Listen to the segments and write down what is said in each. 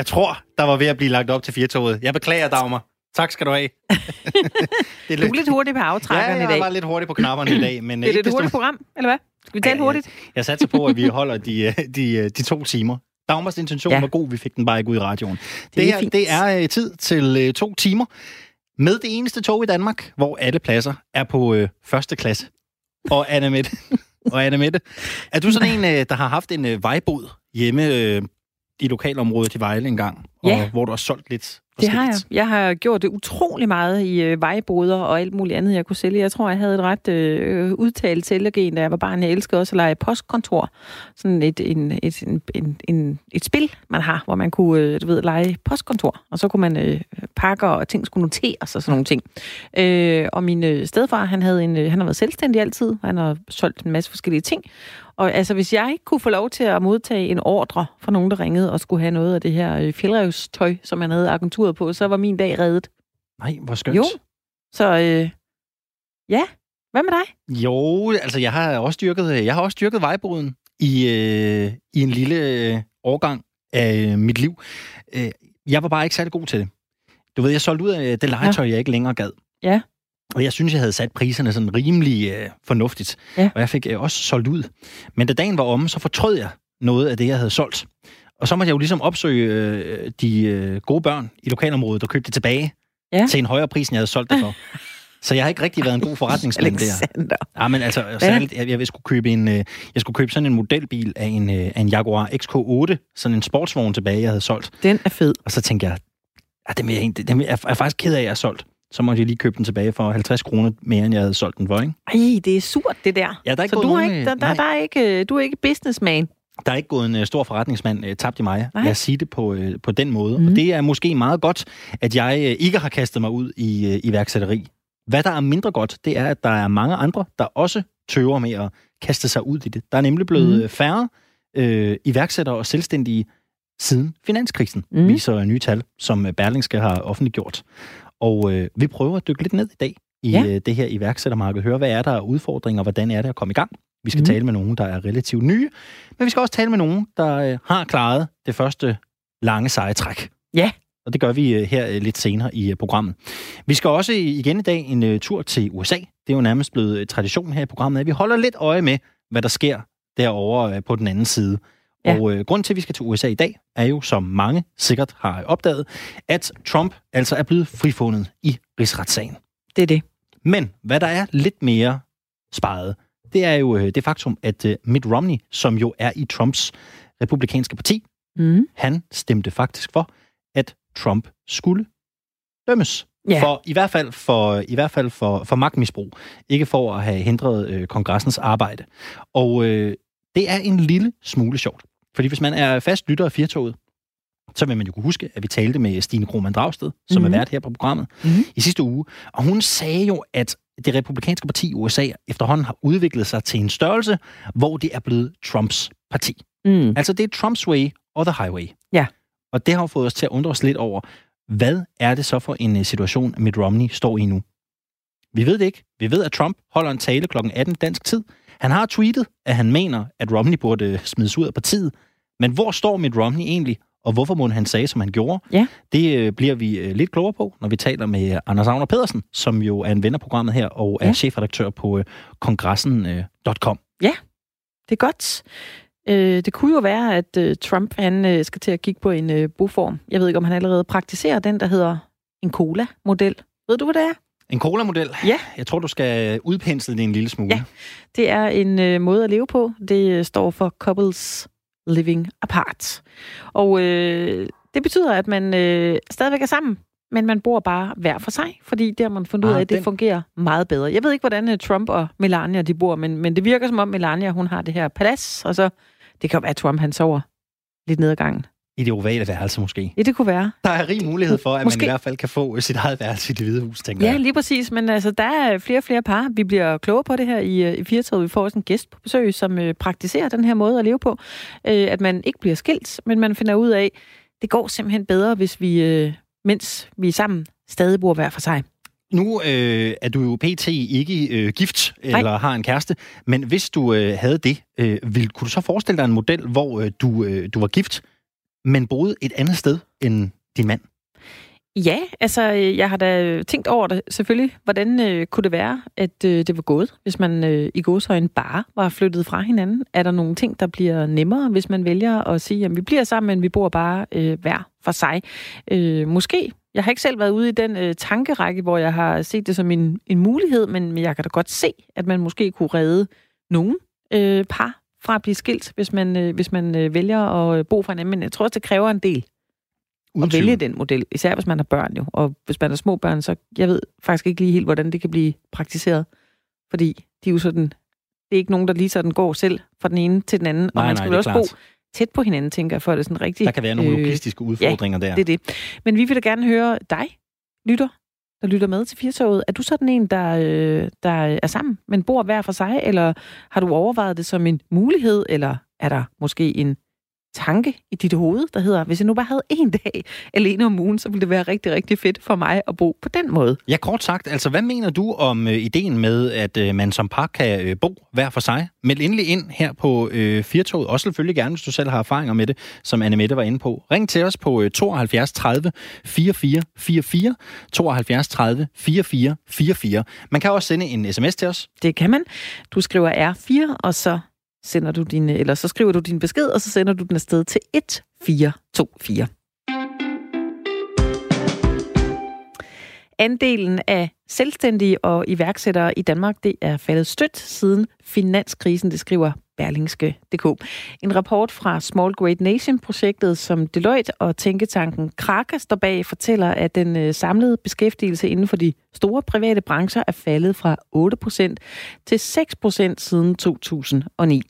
Jeg tror, der var ved at blive lagt op til firtoget. Jeg beklager, Dagmar. Tak skal du have. det er du er lidt hurtig på aftrækkerne ja, i dag. jeg var lidt hurtig på knapperne i dag. Men det er det et hurtigt program, eller hvad? Skal vi tale ja, hurtigt? Jeg, satser på, at vi holder de, de, de to timer. Dagmars intention ja. var god, vi fik den bare ikke ud i radioen. Det, det, her, det er tid til to timer med det eneste tog i Danmark, hvor alle pladser er på uh, første klasse. Og Anna Mette, og Anna Mette, er du sådan en, der har haft en uh, vejbod hjemme uh, i lokalområdet i Vejle engang, ja. og hvor du har solgt lidt det har jeg. Jeg har gjort det utrolig meget i øh, vejboder og alt muligt andet, jeg kunne sælge. Jeg tror, jeg havde et ret øh, udtalt sælgergen, da jeg var barn. Jeg elskede også at lege postkontor. Sådan et, en, et, en, en, en, et spil, man har, hvor man kunne øh, du ved, lege postkontor. Og så kunne man øh, pakke, og ting skulle noteres og sådan nogle ting. Øh, og min øh, stedfar, han, havde en, øh, han har været selvstændig altid. Han har solgt en masse forskellige ting. Og altså, hvis jeg ikke kunne få lov til at modtage en ordre fra nogen, der ringede og skulle have noget af det her øh, fjeldrevstøj, som han havde agenturet på, så var min dag reddet. Nej, hvor skønt. Jo. Så øh, ja, hvad med dig? Jo, altså jeg har også dyrket, øh, jeg har også dyrket vejboden i, øh, i en lille øh, årgang af mit liv. Øh, jeg var bare ikke særlig god til det. Du ved, jeg solgte ud af det legetøj, ja. jeg ikke længere gad. Ja. Og jeg synes, jeg havde sat priserne sådan rimelig øh, fornuftigt. Ja. Og jeg fik øh, også solgt ud. Men da dagen var omme, så fortrød jeg noget af det, jeg havde solgt. Og så måtte jeg jo ligesom opsøge øh, de øh, gode børn i lokalområdet, der købte det tilbage ja. til en højere pris, end jeg havde solgt det for. Så jeg har ikke rigtig været en god forretningsmand der. Ja, men altså, særligt, jeg, jeg, skulle købe en, øh, jeg skulle købe sådan en modelbil af en, øh, af en Jaguar XK8, sådan en sportsvogn tilbage, jeg havde solgt. Den er fed. Og så tænkte jeg, at det er, det, det er, er faktisk ked af, at jeg har solgt så måtte jeg lige købe den tilbage for 50 kroner mere, end jeg havde solgt den for, ikke? Ej, det er surt, det der. Ja, der er ikke så du, nogen, ikke, der, der, der er ikke, du er ikke businessman? Der er ikke gået en uh, stor forretningsmand uh, tabt i mig. Nej. Lad os sige det på, uh, på den måde. Mm. Og det er måske meget godt, at jeg uh, ikke har kastet mig ud i uh, iværksætteri. Hvad der er mindre godt, det er, at der er mange andre, der også tøver med at kaste sig ud i det. Der er nemlig blevet mm. færre uh, iværksættere og selvstændige siden finanskrisen, mm. viser nye tal, som Berlingske har offentliggjort. Og øh, vi prøver at dykke lidt ned i dag i ja. øh, det her iværksættermarked. Høre, hvad er der af udfordringer, hvordan er det at komme i gang? Vi skal mm. tale med nogen, der er relativt nye, men vi skal også tale med nogen, der øh, har klaret det første lange seje træk. Ja. Og det gør vi øh, her øh, lidt senere i øh, programmet. Vi skal også igen i dag en øh, tur til USA. Det er jo nærmest blevet øh, tradition her i programmet, at vi holder lidt øje med, hvad der sker derovre øh, på den anden side Ja. Og øh, grund til, at vi skal til USA i dag, er jo, som mange sikkert har opdaget, at Trump altså er blevet frifundet i rigsretssagen. Det er det. Men hvad der er lidt mere sparet, det er jo øh, det faktum, at øh, Mitt Romney, som jo er i Trumps republikanske parti, mm. han stemte faktisk for, at Trump skulle dømmes. Ja. For, I hvert fald for, i hvert fald for, for magtmisbrug. Ikke for at have hindret øh, kongressens arbejde. Og øh, det er en lille smule sjovt. Fordi hvis man er fast lytter af Firtoget, så vil man jo kunne huske, at vi talte med Stine Krohmann Dragsted, som mm-hmm. er vært her på programmet mm-hmm. i sidste uge. Og hun sagde jo, at det republikanske parti i USA efterhånden har udviklet sig til en størrelse, hvor det er blevet Trumps parti. Mm. Altså det er Trumps way og the highway. Ja. Og det har fået os til at undre os lidt over, hvad er det så for en øh, situation, Mitt Romney står i nu? Vi ved det ikke. Vi ved, at Trump holder en tale kl. 18 dansk tid, han har tweetet, at han mener, at Romney burde smides ud af partiet. Men hvor står Mitt Romney egentlig, og hvorfor må han sige, som han gjorde? Ja. Det øh, bliver vi øh, lidt klogere på, når vi taler med Anders Agner Pedersen, som jo er en ven af programmet her, og er ja. chefredaktør på øh, kongressen.com. Ja, det er godt. Øh, det kunne jo være, at øh, Trump han øh, skal til at kigge på en øh, boform. Jeg ved ikke, om han allerede praktiserer den, der hedder en cola-model. Ved du, hvad det er? En cola-model? Ja. Jeg tror, du skal udpensle det en lille smule. Ja, det er en øh, måde at leve på. Det øh, står for Couples Living Apart. Og øh, det betyder, at man øh, stadigvæk er sammen, men man bor bare hver for sig, fordi det har man fundet ah, ud af, at det den... fungerer meget bedre. Jeg ved ikke, hvordan øh, Trump og Melania de bor, men, men det virker som om Melania, hun har det her palads, og så det kan jo være, at Trump han sover lidt ned ad gangen i det ovale værelse måske. Ja, det kunne være. Der er rig mulighed for, at måske. man i hvert fald kan få sit eget værelse i det hvide hus, tænker ja, jeg. Ja, lige præcis. Men altså, der er flere og flere par. Vi bliver klogere på det her i, øh, i Firtoget. Vi får også en gæst på besøg, som øh, praktiserer den her måde at leve på. Øh, at man ikke bliver skilt, men man finder ud af, det går simpelthen bedre, hvis vi, øh, mens vi er sammen, stadig bor hver for sig. Nu øh, er du jo pt. ikke øh, gift Nej. eller har en kæreste, men hvis du øh, havde det, øh, vil, kunne du så forestille dig en model, hvor øh, du, øh, du var gift, men boede et andet sted end din mand? Ja, altså øh, jeg har da tænkt over det selvfølgelig. Hvordan øh, kunne det være, at øh, det var gået, hvis man øh, i godsøjen bare var flyttet fra hinanden? Er der nogle ting, der bliver nemmere, hvis man vælger at sige, at vi bliver sammen, men vi bor bare øh, hver for sig? Øh, måske. Jeg har ikke selv været ude i den øh, tankerække, hvor jeg har set det som en, en mulighed, men jeg kan da godt se, at man måske kunne redde nogen øh, par fra at blive skilt, hvis man, øh, hvis man øh, vælger at øh, bo for hinanden. Men jeg tror også, det kræver en del Uden at vælge den model, især hvis man har børn jo. Og hvis man er små børn, så jeg ved faktisk ikke lige helt, hvordan det kan blive praktiseret. Fordi de er jo sådan, det er ikke nogen, der lige sådan går selv fra den ene til den anden. Nej, og man nej, skal også klart. bo tæt på hinanden, tænker jeg, for det sådan rigtigt. Der kan være nogle logistiske udfordringer ja, der. det er det. Men vi vil da gerne høre dig, lytter, der lytter med til Firtoget. Er du sådan en, der, øh, der er sammen, men bor hver for sig, eller har du overvejet det som en mulighed, eller er der måske en tanke i dit hoved, der hedder, hvis jeg nu bare havde en dag alene om ugen, så ville det være rigtig, rigtig fedt for mig at bo på den måde. Ja, kort sagt, altså hvad mener du om øh, ideen med, at øh, man som par kan øh, bo hver for sig? Meld endelig ind her på øh, Firtoget, og selvfølgelig gerne, hvis du selv har erfaringer med det, som Anne Mette var inde på. Ring til os på øh, 72 30 44 44, 72 30 44 44. Man kan også sende en sms til os. Det kan man. Du skriver R4, og så sender du din, eller så skriver du din besked, og så sender du den afsted til 1424. Andelen af selvstændige og iværksættere i Danmark, det er faldet stødt siden finanskrisen, det skriver Berlingske.dk. En rapport fra Small Great Nation-projektet, som Deloitte og tænketanken Kraka står bag, fortæller, at den øh, samlede beskæftigelse inden for de store private brancher er faldet fra 8% til 6% siden 2009.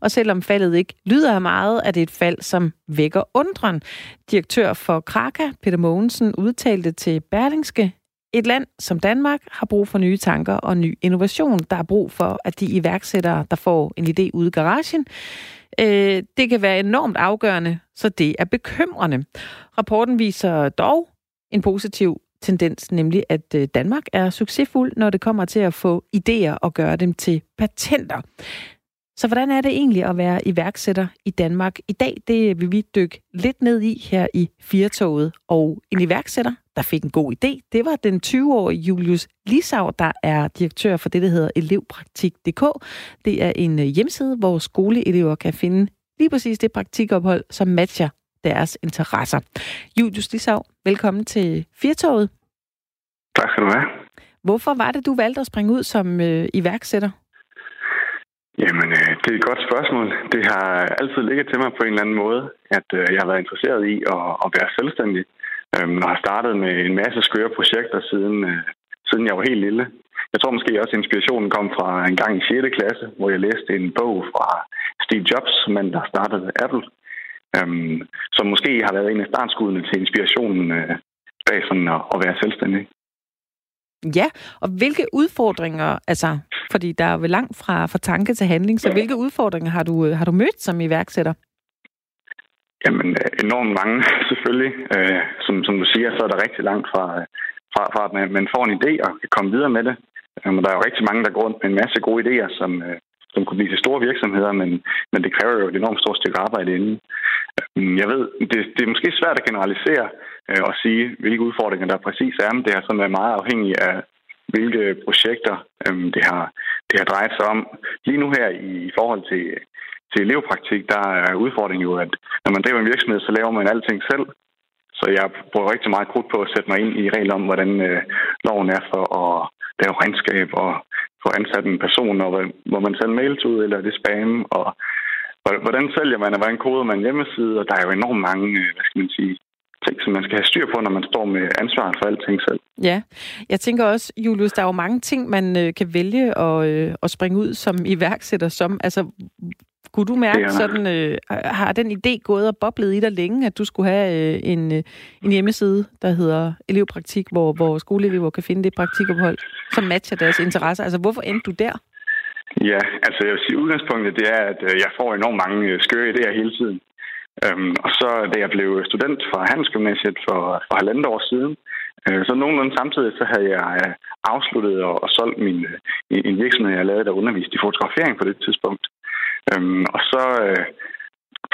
Og selvom faldet ikke lyder af meget, er det et fald, som vækker undren. Direktør for Kraka, Peter Mogensen, udtalte til Berlingske, et land som Danmark har brug for nye tanker og ny innovation. Der er brug for, at de iværksættere, der får en idé ude i garagen, øh, det kan være enormt afgørende, så det er bekymrende. Rapporten viser dog en positiv tendens, nemlig at øh, Danmark er succesfuld, når det kommer til at få idéer og gøre dem til patenter. Så hvordan er det egentlig at være iværksætter i Danmark i dag? Det vil vi dykke lidt ned i her i Firtoget. Og en iværksætter, der fik en god idé, det var den 20-årige Julius Lisau, der er direktør for det, der hedder elevpraktik.dk. Det er en øh, hjemmeside, hvor skoleelever kan finde lige præcis det praktikophold, som matcher deres interesser. Julius Lisau, velkommen til Firtoget. Tak skal du have. Hvorfor var det, du valgte at springe ud som øh, iværksætter? Jamen, øh, det er et godt spørgsmål. Det har altid ligget til mig på en eller anden måde, at øh, jeg har været interesseret i at, at være selvstændig. Øhm, og har startet med en masse skøre projekter siden, øh, siden jeg var helt lille. Jeg tror måske også, at inspirationen kom fra en gang i 6. klasse, hvor jeg læste en bog fra Steve Jobs, men der startede Apple, øhm, som måske har været en af startskuddene til inspirationen øh, bag sådan at, at være selvstændig. Ja, og hvilke udfordringer, altså, fordi der er vel langt fra, fra tanke til handling, så hvilke udfordringer har du, har du mødt som iværksætter? Jamen, øh, enormt mange selvfølgelig. Øh, som, som du siger, så er der rigtig langt fra, øh, fra, fra at man, man får en idé og kan komme videre med det. Øhm, men der er jo rigtig mange, der går rundt med en masse gode idéer, som, øh, som kunne blive til store virksomheder, men, men det kræver jo et enormt stort stykke arbejde inden. Øhm, jeg ved, det, det er måske svært at generalisere og sige, hvilke udfordringer der præcis er, men det har sådan været meget afhængigt af, hvilke projekter øh, det, har, det har drejet sig om. Lige nu her i forhold til, til elevpraktik, der er udfordringen jo, at når man driver en virksomhed, så laver man alting selv. Så jeg bruger rigtig meget krudt på at sætte mig ind i regler om, hvordan øh, loven er for at lave regnskab og få ansat en person, og hvor man sender mails ud, eller det spam, og hvordan sælger man, og hvordan koder man hjemmeside, og der er jo enormt mange, øh, hvad skal man sige, ting, som man skal have styr på, når man står med ansvaret for alting selv. Ja, jeg tænker også, Julius, der er jo mange ting, man øh, kan vælge at, øh, at springe ud som iværksætter som. Altså, kunne du mærke ja. sådan, øh, har den idé gået og boblet i dig længe, at du skulle have øh, en, øh, en hjemmeside, der hedder elevpraktik, hvor, hvor skoleelever kan finde det praktikophold, som matcher deres interesser? Altså, hvorfor endte du der? Ja, altså jeg vil sige, udgangspunktet det er, at øh, jeg får enormt mange øh, skøre idéer hele tiden. Øhm, og så da jeg blev student fra Handelsgymnasiet for, for halvandet år siden, øh, så nogenlunde samtidig så havde jeg øh, afsluttet og, og solgt min, en virksomhed, jeg lavede, der underviste i fotografering på det tidspunkt. Øhm, og så, øh,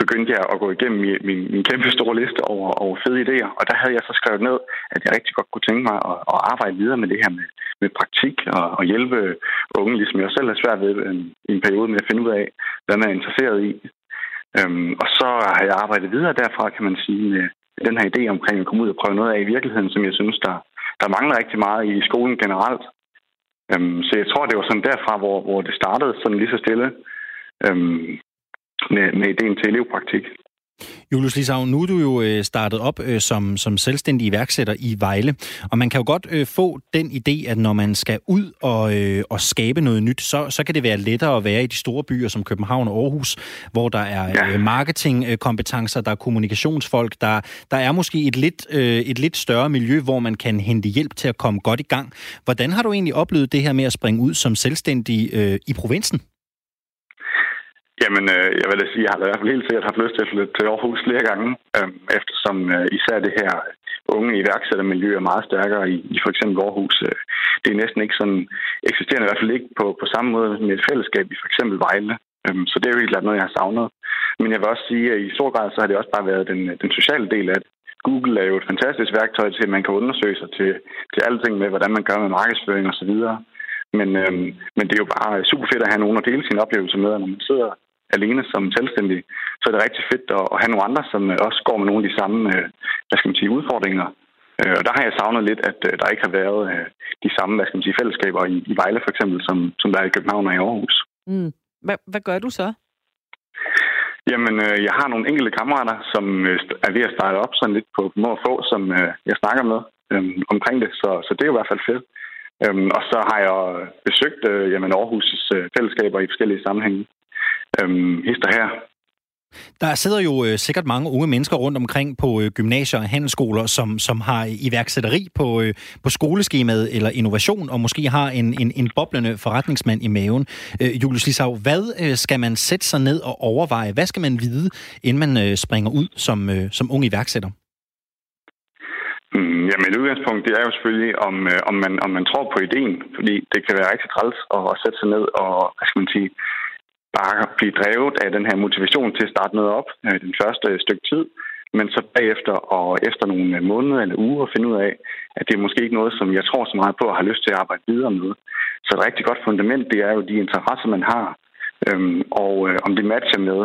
begyndte jeg at gå igennem min, min, min kæmpe store liste over, over fede idéer, og der havde jeg så skrevet ned, at jeg rigtig godt kunne tænke mig at, at arbejde videre med det her med, med praktik og, og hjælpe unge, ligesom jeg selv har svært ved øhm, en, en periode med at finde ud af, hvad man er interesseret i. Øhm, og så har jeg arbejdet videre derfra, kan man sige, med den her idé omkring at komme ud og prøve noget af i virkeligheden, som jeg synes, der, der mangler rigtig meget i skolen generelt. Øhm, så jeg tror, det var sådan derfra, hvor, hvor det startede sådan lige så stille øhm, med, med ideen til elevpraktik. Julius Lisau, nu er du jo øh, startet op øh, som, som selvstændig iværksætter i Vejle, og man kan jo godt øh, få den idé, at når man skal ud og, og skabe noget nyt, så, så kan det være lettere at være i de store byer som København og Aarhus, hvor der er ja. marketingkompetencer, der er kommunikationsfolk, der, der er måske et lidt, et lidt større miljø, hvor man kan hente hjælp til at komme godt i gang. Hvordan har du egentlig oplevet det her med at springe ud som selvstændig i provinsen? Jamen, øh, jeg vil da sige, at jeg har i hvert fald helt sikkert haft lyst til at flytte til Aarhus flere gange, øh, eftersom øh, især det her unge iværksættermiljø er meget stærkere i, i for eksempel Aarhus. Øh, det er næsten ikke sådan eksisterende, i hvert fald ikke på, på samme måde med et fællesskab i for eksempel Vejle. Øh, så det er jo helt klart noget, jeg har savnet. Men jeg vil også sige, at i stor grad så har det også bare været den, øh, den sociale del af det. Google er jo et fantastisk værktøj til, at man kan undersøge sig til, til alting ting med, hvordan man gør med markedsføring osv. Men, øhm, men det er jo bare super fedt at have nogen at dele sine oplevelser med, når man sidder alene som selvstændig, så er det rigtig fedt at, have nogle andre, som øh, også går med nogle af de samme øh, hvad skal man sige, udfordringer. Øh, og der har jeg savnet lidt, at der ikke har været de samme hvad skal man sige, fællesskaber i, i Vejle for eksempel, som, som der er i København og i Aarhus. Mm. Hvad, hvad gør du så? Jamen, jeg har nogle enkelte kammerater, som er ved at starte op sådan lidt på må og få, som jeg snakker med øhm, omkring det, så, så det er jo i hvert fald fedt. Øhm, og så har jeg besøgt øh, jamen, Aarhus' fællesskaber i forskellige sammenhænge øhm, hister her. Der sidder jo øh, sikkert mange unge mennesker rundt omkring på øh, gymnasier og handelsskoler, som, som har iværksætteri på, øh, på skoleskemaet eller innovation, og måske har en, en, en boblende forretningsmand i maven. Øh, Julius Lissau, hvad øh, skal man sætte sig ned og overveje? Hvad skal man vide, inden man øh, springer ud som, øh, som ung iværksætter? Mm, jamen et udgangspunkt, det er jo selvfølgelig, om, øh, om, man, om man tror på ideen, fordi det kan være rigtig træls at, at sætte sig ned og, hvad skal man sige, bare blive drevet af den her motivation til at starte noget op øh, den første øh, stykke tid, men så bagefter og efter nogle øh, måneder eller uger finde ud af, at det er måske ikke noget, som jeg tror så meget på og har lyst til at arbejde videre med. Så et rigtig godt fundament, det er jo de interesser, man har, øhm, og øh, om det matcher med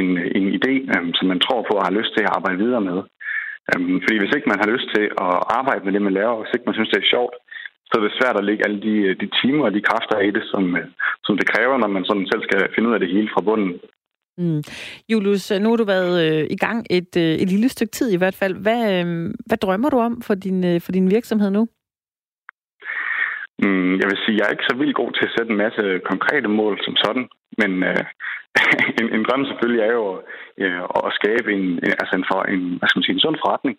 en, øh, en idé, øhm, som man tror på og har lyst til at arbejde videre med. Øhm, fordi hvis ikke man har lyst til at arbejde med det, man laver, og hvis ikke man synes, det er sjovt, så er det svært at lægge alle de, de timer og de kræfter i det, som, øh, som det kræver, når man sådan selv skal finde ud af det hele fra bunden. Mm. Julius, nu har du været øh, i gang et, øh, et lille stykke tid i hvert fald. Hvad, øh, hvad drømmer du om for din, øh, for din virksomhed nu? Mm, jeg vil sige, jeg er ikke så vildt god til at sætte en masse konkrete mål som sådan, men øh, en, en drøm selvfølgelig er jo øh, at skabe en, altså en, for, en, hvad skal man sige, en sund forretning,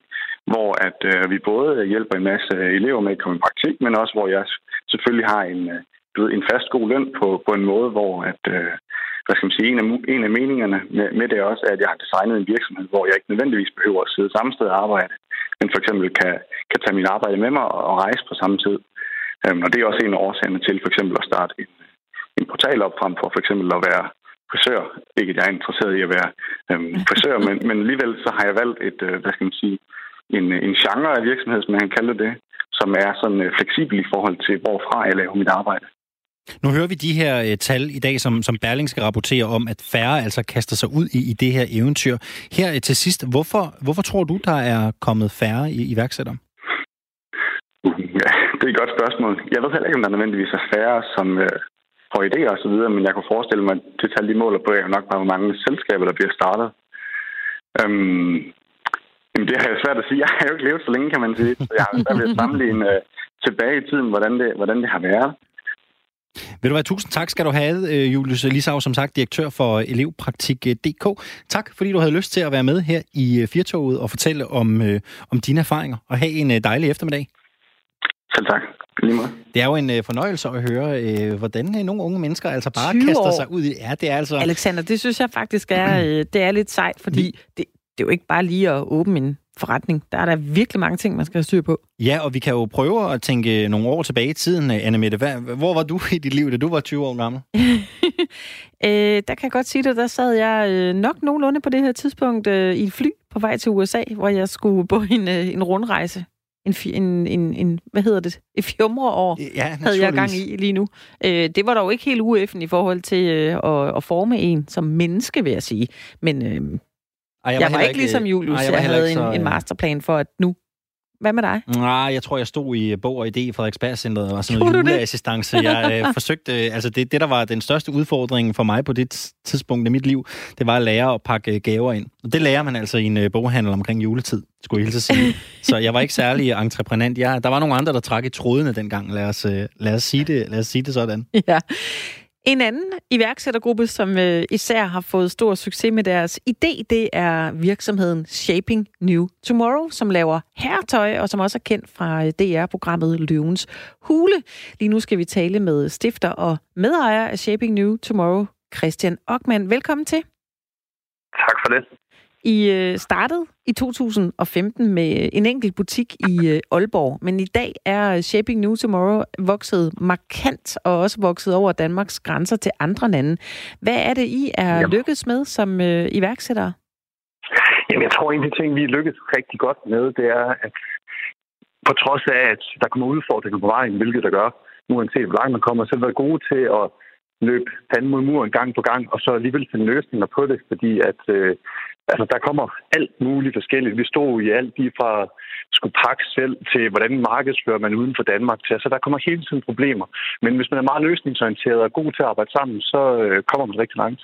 hvor at øh, vi både hjælper en masse elever med at komme i praktik, men også hvor jeg selvfølgelig har en, øh, du ved, en fast god løn på, på en måde, hvor at, øh, hvad skal man sige, en af, en af meningerne med, med det også er, at jeg har designet en virksomhed, hvor jeg ikke nødvendigvis behøver at sidde samme sted og arbejde, men for eksempel kan, kan tage mit arbejde med mig og rejse på samme tid. Øhm, og det er også en af årsagerne til for eksempel at starte en, en portal op frem for for eksempel at være frisør. Ikke at jeg er interesseret i at være øhm, frisør, men, men alligevel så har jeg valgt et, øh, hvad skal man sige, en, en genre af virksomhed, som man kan kalde det, som er sådan øh, fleksibel i forhold til, hvorfra jeg laver mit arbejde. Nu hører vi de her øh, tal i dag, som, som Berling skal rapportere om, at færre altså kaster sig ud i, i det her eventyr. Her øh, til sidst, hvorfor, hvorfor tror du, der er kommet færre i, iværksættere? Ja, det er et godt spørgsmål. Jeg ved heller ikke, om der nødvendigvis er færre, som øh, får idéer og så videre, men jeg kunne forestille mig, at det tal, de måler på, er jo nok bare, hvor mange selskaber, der bliver startet. Øhm, jamen, det har jeg svært at sige. Jeg har jo ikke levet så længe, kan man sige. Så jeg har svært ved at sammenligne øh, tilbage i tiden, hvordan det, hvordan det har været. Vil du være tusind tak skal du have, øh, Julius Lisau, som sagt direktør for elevpraktik.dk. Tak, fordi du havde lyst til at være med her i øh, Firtoget og fortælle om, øh, om dine erfaringer. Og have en dejlig eftermiddag. Selv tak. Lige måde. Det er jo en øh, fornøjelse at høre, øh, hvordan øh, nogle unge mennesker altså bare kaster år. sig ud i det. Ja, det er altså... Alexander, det synes jeg faktisk er, øh, det er lidt sejt, fordi det, det er jo ikke bare lige at åbne en forretning. Der er der virkelig mange ting, man skal have styr på. Ja, og vi kan jo prøve at tænke nogle år tilbage i tiden, Anne Mette. Hvor var du i dit liv, da du var 20 år gammel? øh, der kan jeg godt sige det, der sad jeg øh, nok nogenlunde på det her tidspunkt øh, i et fly på vej til USA, hvor jeg skulle på en, øh, en rundrejse. En, en, en, en, hvad hedder det? Et fjumreår ja, havde jeg gang i lige nu. Øh, det var dog ikke helt UF'en i forhold til øh, at, at forme en som menneske, vil jeg sige. Men øh, ej, jeg var, jeg var ikke, ikke ligesom Julius. Ej, jeg, jeg havde en, så, en masterplan for, at nu hvad med dig? Nej, jeg tror, jeg stod i Bog og Idé i Frederiksberg-centret og var sådan noget juleassistance. Jeg øh, forsøgte, altså det, det, der var den største udfordring for mig på det tidspunkt i mit liv, det var at lære at pakke gaver ind. Og det lærer man altså i en øh, boghandel omkring juletid, skulle jeg hilse sige. Så jeg var ikke særlig entreprenant. Jeg, der var nogle andre, der trak i trådene dengang. Lad os, øh, lad os, sige, det, lad os sige det sådan. Ja. En anden iværksættergruppe, som øh, især har fået stor succes med deres idé, det er virksomheden Shaping New Tomorrow, som laver herretøj, og som også er kendt fra øh, DR-programmet Løvens Hule. Lige nu skal vi tale med stifter og medejer af Shaping New Tomorrow, Christian Ockmann. Velkommen til. Tak for det. I øh, startede i 2015 med en enkelt butik i øh, Aalborg, men i dag er Shaping New Tomorrow vokset markant og også vokset over Danmarks grænser til andre lande. Hvad er det, I er Jamen. lykkedes med som øh, iværksættere? Jamen, jeg tror, en af de ting, vi er lykkedes rigtig godt med, det er, at på trods af, at der kommer udfordringer på vejen, hvilket der gør, uanset hvor langt man kommer, så er vi gode til at løb panden mod muren gang på gang, og så alligevel finde løsninger på det, fordi at øh, Altså, der kommer alt muligt forskelligt. Vi stod i alt lige fra skulle pakke selv til, hvordan markedsfører man uden for Danmark til. Så der kommer hele tiden problemer. Men hvis man er meget løsningsorienteret og god til at arbejde sammen, så øh, kommer man rigtig langt.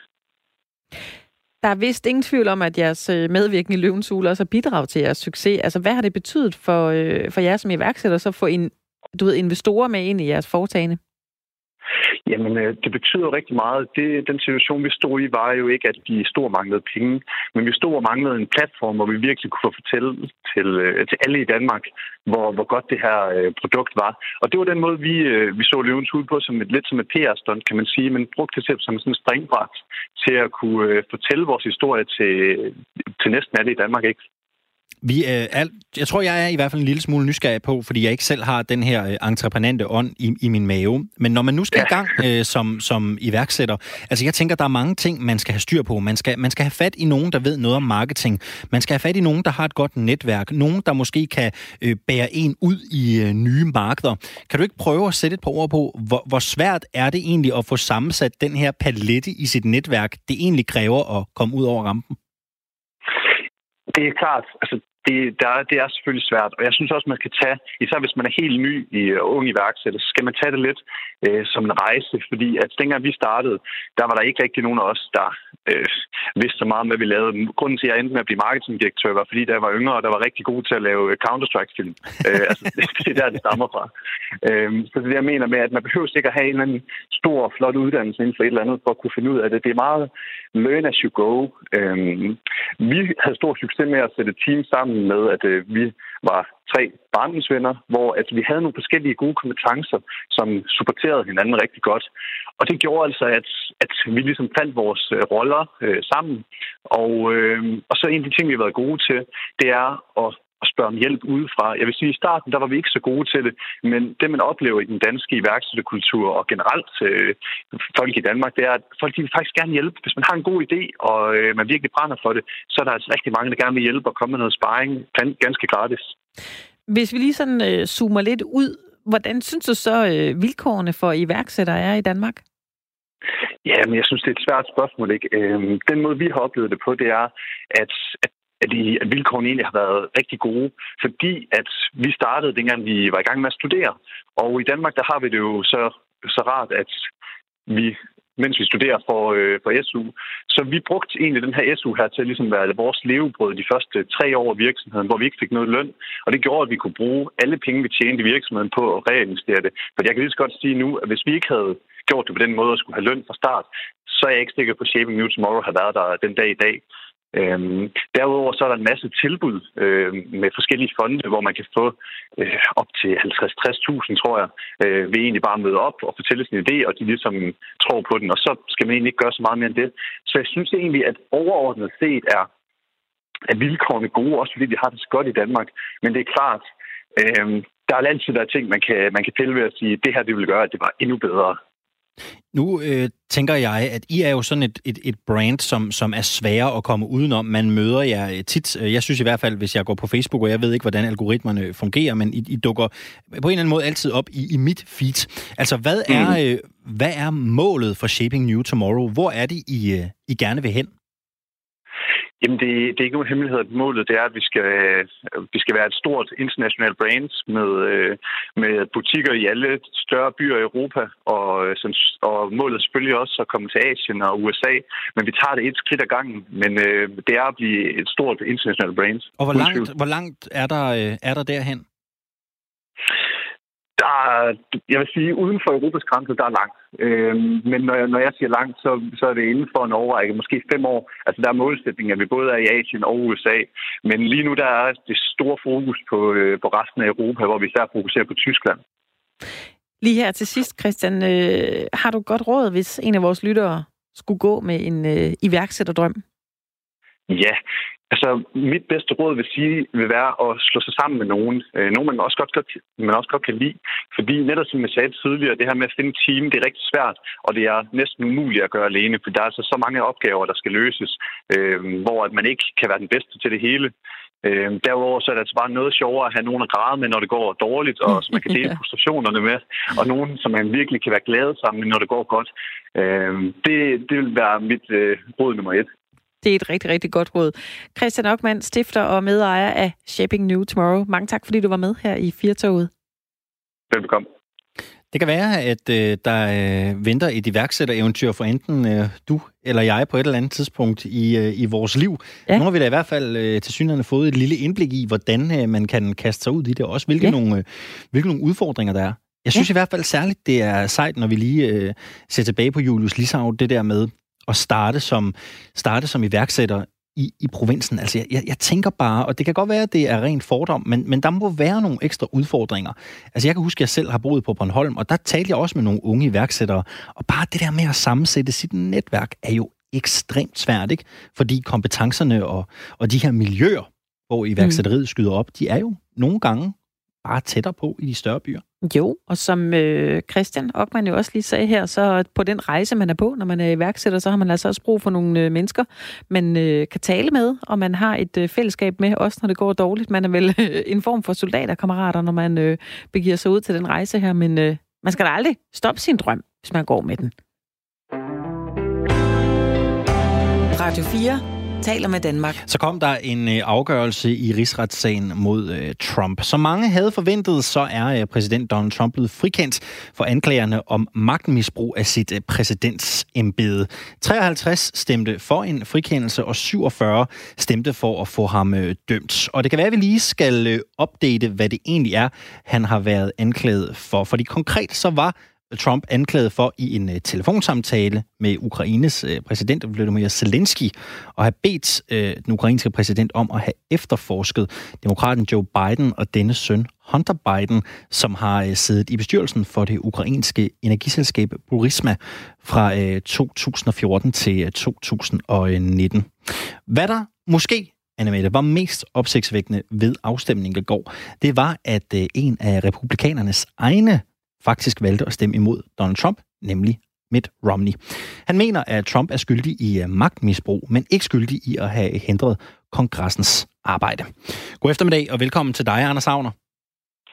Der er vist ingen tvivl om, at jeres øh, medvirkende medvirkning i Løvens Ule også har bidraget til jeres succes. Altså, hvad har det betydet for, øh, for jer som iværksætter, så få en, du ved, investorer med ind i jeres foretagende? Jamen, øh, det betyder rigtig meget. Det, den situation, vi stod i, var jo ikke, at vi stod og manglede penge, men vi stod og manglede en platform, hvor vi virkelig kunne få fortælle til, øh, til alle i Danmark, hvor, hvor godt det her øh, produkt var. Og det var den måde, vi, øh, vi så løvens hud på, som et, lidt som et PR-stunt, kan man sige, men brugte det som sådan en springbræt til at kunne fortælle vores historie til, til næsten alle i Danmark, ikke? Vi, øh, al, jeg tror, jeg er i hvert fald en lille smule nysgerrig på, fordi jeg ikke selv har den her øh, entreprenante ånd i, i min mave. Men når man nu skal ja. i gang øh, som, som iværksætter, altså jeg tænker, der er mange ting, man skal have styr på. Man skal, man skal have fat i nogen, der ved noget om marketing. Man skal have fat i nogen, der har et godt netværk. Nogen, der måske kan øh, bære en ud i øh, nye markeder. Kan du ikke prøve at sætte et par ord på, hvor, hvor svært er det egentlig at få sammensat den her palette i sit netværk, det egentlig kræver at komme ud over rampen? Det er klart. Altså, det, der, det er selvfølgelig svært, og jeg synes også, man skal tage, især hvis man er helt ny i uh, ung iværksætter, så skal man tage det lidt uh, som en rejse, fordi at dengang vi startede, der var der ikke rigtig nogen af os, der uh, vidste så meget om, hvad vi lavede. Grunden til, at jeg endte med at blive marketingdirektør, var fordi, da jeg var yngre, og der var rigtig god til at lave Counter-Strike-film. uh, altså, det er der, det stammer fra. Uh, så det jeg mener med, at man behøver sikkert have en eller anden stor, flot uddannelse inden for et eller andet, for at kunne finde ud af det. Det er meget learn as you go. Uh, vi havde stor succes med at sætte team sammen sammen med, at øh, vi var tre barndomsvenner, hvor at vi havde nogle forskellige gode kompetencer, som supporterede hinanden rigtig godt. Og det gjorde altså, at, at vi ligesom fandt vores øh, roller øh, sammen. Og, øh, og så en af de ting, vi har været gode til, det er at at spørge om hjælp udefra. Jeg vil sige, at i starten der var vi ikke så gode til det, men det, man oplever i den danske iværksætterkultur og generelt øh, folk i Danmark, det er, at folk de vil faktisk gerne hjælpe. Hvis man har en god idé, og øh, man virkelig brænder for det, så er der altså rigtig mange, der gerne vil hjælpe og komme med noget sparring ganske gratis. Hvis vi lige sådan øh, zoomer lidt ud, hvordan synes du så øh, vilkårene for iværksættere er i Danmark? Ja, men jeg synes, det er et svært spørgsmål. Ikke? Øhm, den måde, vi har oplevet det på, det er, at, at at, de, at vilkårene egentlig har været rigtig gode, fordi at vi startede, dengang vi var i gang med at studere. Og i Danmark, der har vi det jo så, så rart, at vi mens vi studerer for, øh, for SU. Så vi brugte egentlig den her SU her til at ligesom være vores levebrød de første tre år af virksomheden, hvor vi ikke fik noget løn. Og det gjorde, at vi kunne bruge alle penge, vi tjente i virksomheden på at reinvestere det. For jeg kan lige så godt sige nu, at hvis vi ikke havde gjort det på den måde at skulle have løn fra start, så er jeg ikke sikker på, at Shaping New Tomorrow har været der den dag i dag. Øhm, derudover så er der en masse tilbud øh, med forskellige fonde, hvor man kan få øh, op til 50-60.000, tror jeg, øh, ved egentlig bare møde op og fortælle sin idé, og de ligesom tror på den, og så skal man egentlig ikke gøre så meget mere end det. Så jeg synes egentlig, at overordnet set er, at vilkårene gode, også fordi vi har det så godt i Danmark. Men det er klart, øh, der er altid der er ting, man kan, man kan pille ved at sige, at det her det vil gøre, at det var endnu bedre. Nu øh, tænker jeg, at I er jo sådan et, et, et brand, som, som er svære at komme udenom. Man møder jer øh, tit. Øh, jeg synes i hvert fald, hvis jeg går på Facebook, og jeg ved ikke, hvordan algoritmerne fungerer, men I, I dukker på en eller anden måde altid op i, i mit feed. Altså, hvad er, mm. øh, hvad er målet for Shaping New Tomorrow? Hvor er det, I, øh, I gerne vil hen? Jamen, det, det er ikke nogen hemmelighed, at målet det er, at vi skal, vi skal være et stort internationalt brand med, øh, med butikker i alle større byer i Europa, og, og målet er selvfølgelig også at komme til Asien og USA, men vi tager det et skridt ad gangen, men øh, det er at blive et stort internationalt brand. Og hvor langt, hvor langt er, der, øh, er der derhen? Der, jeg vil sige, uden for Europas grænser, der er langt. Øhm, men når jeg, når jeg siger langt, så, så er det inden for en overrække, måske fem år. Altså der er målsætningen, at vi både er i Asien og USA. Men lige nu der er det store fokus på, øh, på resten af Europa, hvor vi især fokuserer på Tyskland. Lige her til sidst, Christian, øh, har du godt råd, hvis en af vores lyttere skulle gå med en øh, iværksætterdrøm? Ja, Altså, mit bedste råd vil sige, vil være at slå sig sammen med nogen. Øh, nogen, man også godt, man også godt kan lide. Fordi netop som jeg sagde tidligere, det her med at finde team, det er rigtig svært, og det er næsten umuligt at gøre alene, for der er altså så mange opgaver, der skal løses, øh, hvor at man ikke kan være den bedste til det hele. Øh, derudover så er det altså bare noget sjovere at have nogen at græde med, når det går dårligt, og som man kan dele frustrationerne med, og nogen, som man virkelig kan være glad sammen med, når det går godt. Øh, det, det vil være mit øh, råd nummer et. Det er et rigtig, rigtig godt råd. Christian Ockmann, stifter og medejer af Shaping New Tomorrow. Mange tak, fordi du var med her i Firtoget. Velkommen. Det kan være, at øh, der øh, venter et iværksættereventyr for enten øh, du eller jeg på et eller andet tidspunkt i, øh, i vores liv. Ja. Nu har vi da i hvert fald øh, til synligheden fået et lille indblik i, hvordan øh, man kan kaste sig ud i det, og også hvilke, ja. nogle, øh, hvilke nogle udfordringer der er. Jeg synes ja. i hvert fald særligt, det er sejt, når vi lige øh, ser tilbage på Julius Lissau, det der med, at starte som, starte som iværksætter i, i provinsen. Altså, jeg, jeg, jeg tænker bare, og det kan godt være, at det er rent fordom, men, men der må være nogle ekstra udfordringer. Altså, jeg kan huske, at jeg selv har boet på Bornholm, og der talte jeg også med nogle unge iværksættere, og bare det der med at sammensætte sit netværk er jo ekstremt svært, ikke? Fordi kompetencerne og, og de her miljøer, hvor iværksætteriet skyder op, de er jo nogle gange bare tættere på i de større byer. Jo, og som øh, Christian Ockmann jo også lige sagde her, så på den rejse, man er på, når man er iværksætter, så har man altså også brug for nogle øh, mennesker, man øh, kan tale med, og man har et øh, fællesskab med, også når det går dårligt. Man er vel øh, en form for soldaterkammerater, når man øh, begiver sig ud til den rejse her, men øh, man skal da aldrig stoppe sin drøm, hvis man går med den. Radio 4 taler med Danmark. Så kom der en øh, afgørelse i rigsretssagen mod øh, Trump. Som mange havde forventet, så er øh, præsident Donald Trump blevet frikendt for anklagerne om magtmisbrug af sit uh, præsidentsembede. 53 stemte for en frikendelse, og 47 stemte for at få ham dømt. Og det kan være, at vi lige skal uh, opdate, hvad det egentlig er, han har været anklaget for. Fordi konkret så var Trump anklaget for i en øh, telefonsamtale med Ukraines øh, præsident Volodymyr Zelensky at have bedt øh, den ukrainske præsident om at have efterforsket demokraten Joe Biden og dennes søn Hunter Biden, som har siddet i bestyrelsen for det ukrainske energiselskab Burisma fra 2014 til 2019. Hvad der måske Annemette, var mest opsigtsvækkende ved afstemningen i går, det var, at en af republikanernes egne faktisk valgte at stemme imod Donald Trump, nemlig Mitt Romney. Han mener, at Trump er skyldig i øh, magtmisbrug, men ikke skyldig i at have hindret kongressens arbejde. God eftermiddag og velkommen til dig, Anders Savner.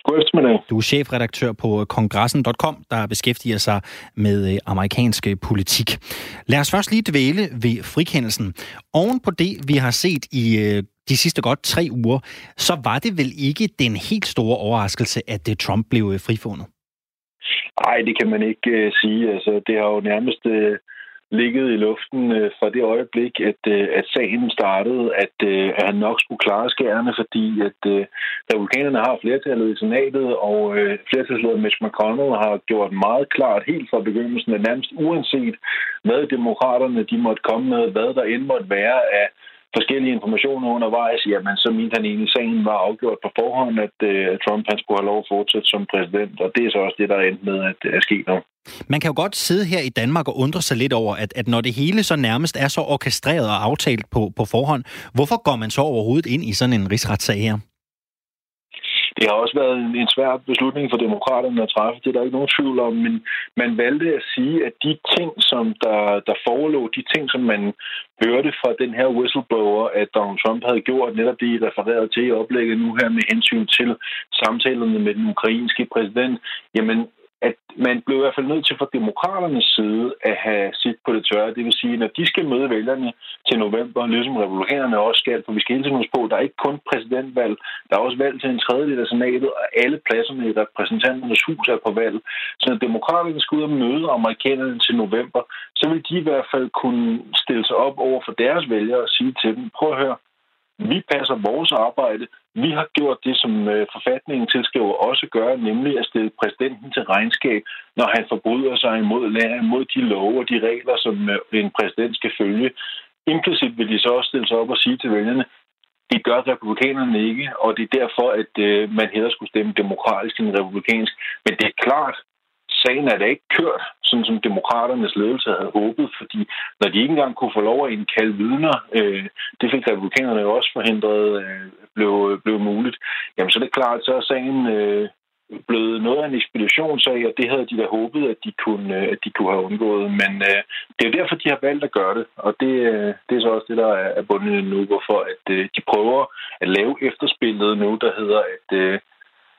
God eftermiddag. Du er chefredaktør på kongressen.com, der beskæftiger sig med øh, amerikansk politik. Lad os først lige dvæle ved frikendelsen. Oven på det, vi har set i øh, de sidste godt tre uger, så var det vel ikke den helt store overraskelse, at Trump blev frifundet? Nej, det kan man ikke øh, sige. Altså, det har jo nærmest øh, ligget i luften øh, fra det øjeblik, at, øh, at sagen startede, at, øh, at han nok skulle klare skærene, fordi at øh, republikanerne har flertallet i senatet, og øh, flertalsleder Mitch McConnell har gjort meget klart helt fra begyndelsen, at nærmest uanset hvad demokraterne de måtte komme med, hvad der end måtte være af forskellige informationer undervejs, jamen så mente han egentlig, at sagen var afgjort på forhånd, at øh, Trump han skulle have lov at fortsætte som præsident, og det er så også det, der endte med at, at ske nu. Man kan jo godt sidde her i Danmark og undre sig lidt over, at, at når det hele så nærmest er så orkestreret og aftalt på, på forhånd, hvorfor går man så overhovedet ind i sådan en rigsretssag her? Det har også været en, en svær beslutning for demokraterne at træffe, det er der ikke nogen tvivl om, men man valgte at sige, at de ting, som der, der forelå, de ting, som man hørte fra den her whistleblower, at Donald Trump havde gjort, netop det, I refererede til i oplægget nu her med hensyn til samtalerne med den ukrainske præsident, jamen at man blev i hvert fald nødt til fra demokraternes side at have sit på det tørre. Det vil sige, når de skal møde vælgerne til november, ligesom republikanerne også skal, for vi skal hele tiden huske på, at der er ikke kun præsidentvalg, der er også valg til en tredjedel af senatet, og alle pladserne i repræsentanternes hus er på valg. Så når demokraterne skal ud og møde amerikanerne til november, så vil de i hvert fald kunne stille sig op over for deres vælgere og sige til dem, prøv at høre, vi passer vores arbejde. Vi har gjort det, som øh, forfatningen tilskriver også gøre, nemlig at stille præsidenten til regnskab, når han forbryder sig imod, imod de love og de regler, som øh, en præsident skal følge. Implicit vil de så også stille sig op og sige til vælgerne, det gør republikanerne ikke, og det er derfor, at øh, man hellere skulle stemme demokratisk end republikansk. Men det er klart, sagen er da ikke kørt, sådan som demokraternes ledelse havde håbet, fordi når de ikke engang kunne få lov at indkalde vidner, øh, det fik republikanerne jo også forhindret, øh, blev, blev muligt, jamen så er det klart, så er sagen øh, blevet noget af en ekspeditionssag, og det havde de da håbet, at de kunne, øh, at de kunne have undgået. Men øh, det er jo derfor, de har valgt at gøre det, og det, øh, det er så også det, der er bundet nu, hvorfor at, øh, de prøver at lave efterspillet nu, der hedder, at øh,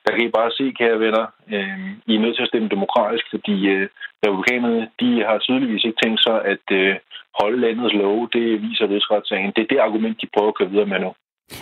der kan I bare se, kære venner, øh, I er nødt til at stemme demokratisk, fordi øh, republikanerne de har tydeligvis ikke tænkt sig at øh, holde landets love. Det viser rigsretssagen. Det er det argument, de prøver at køre videre med nu.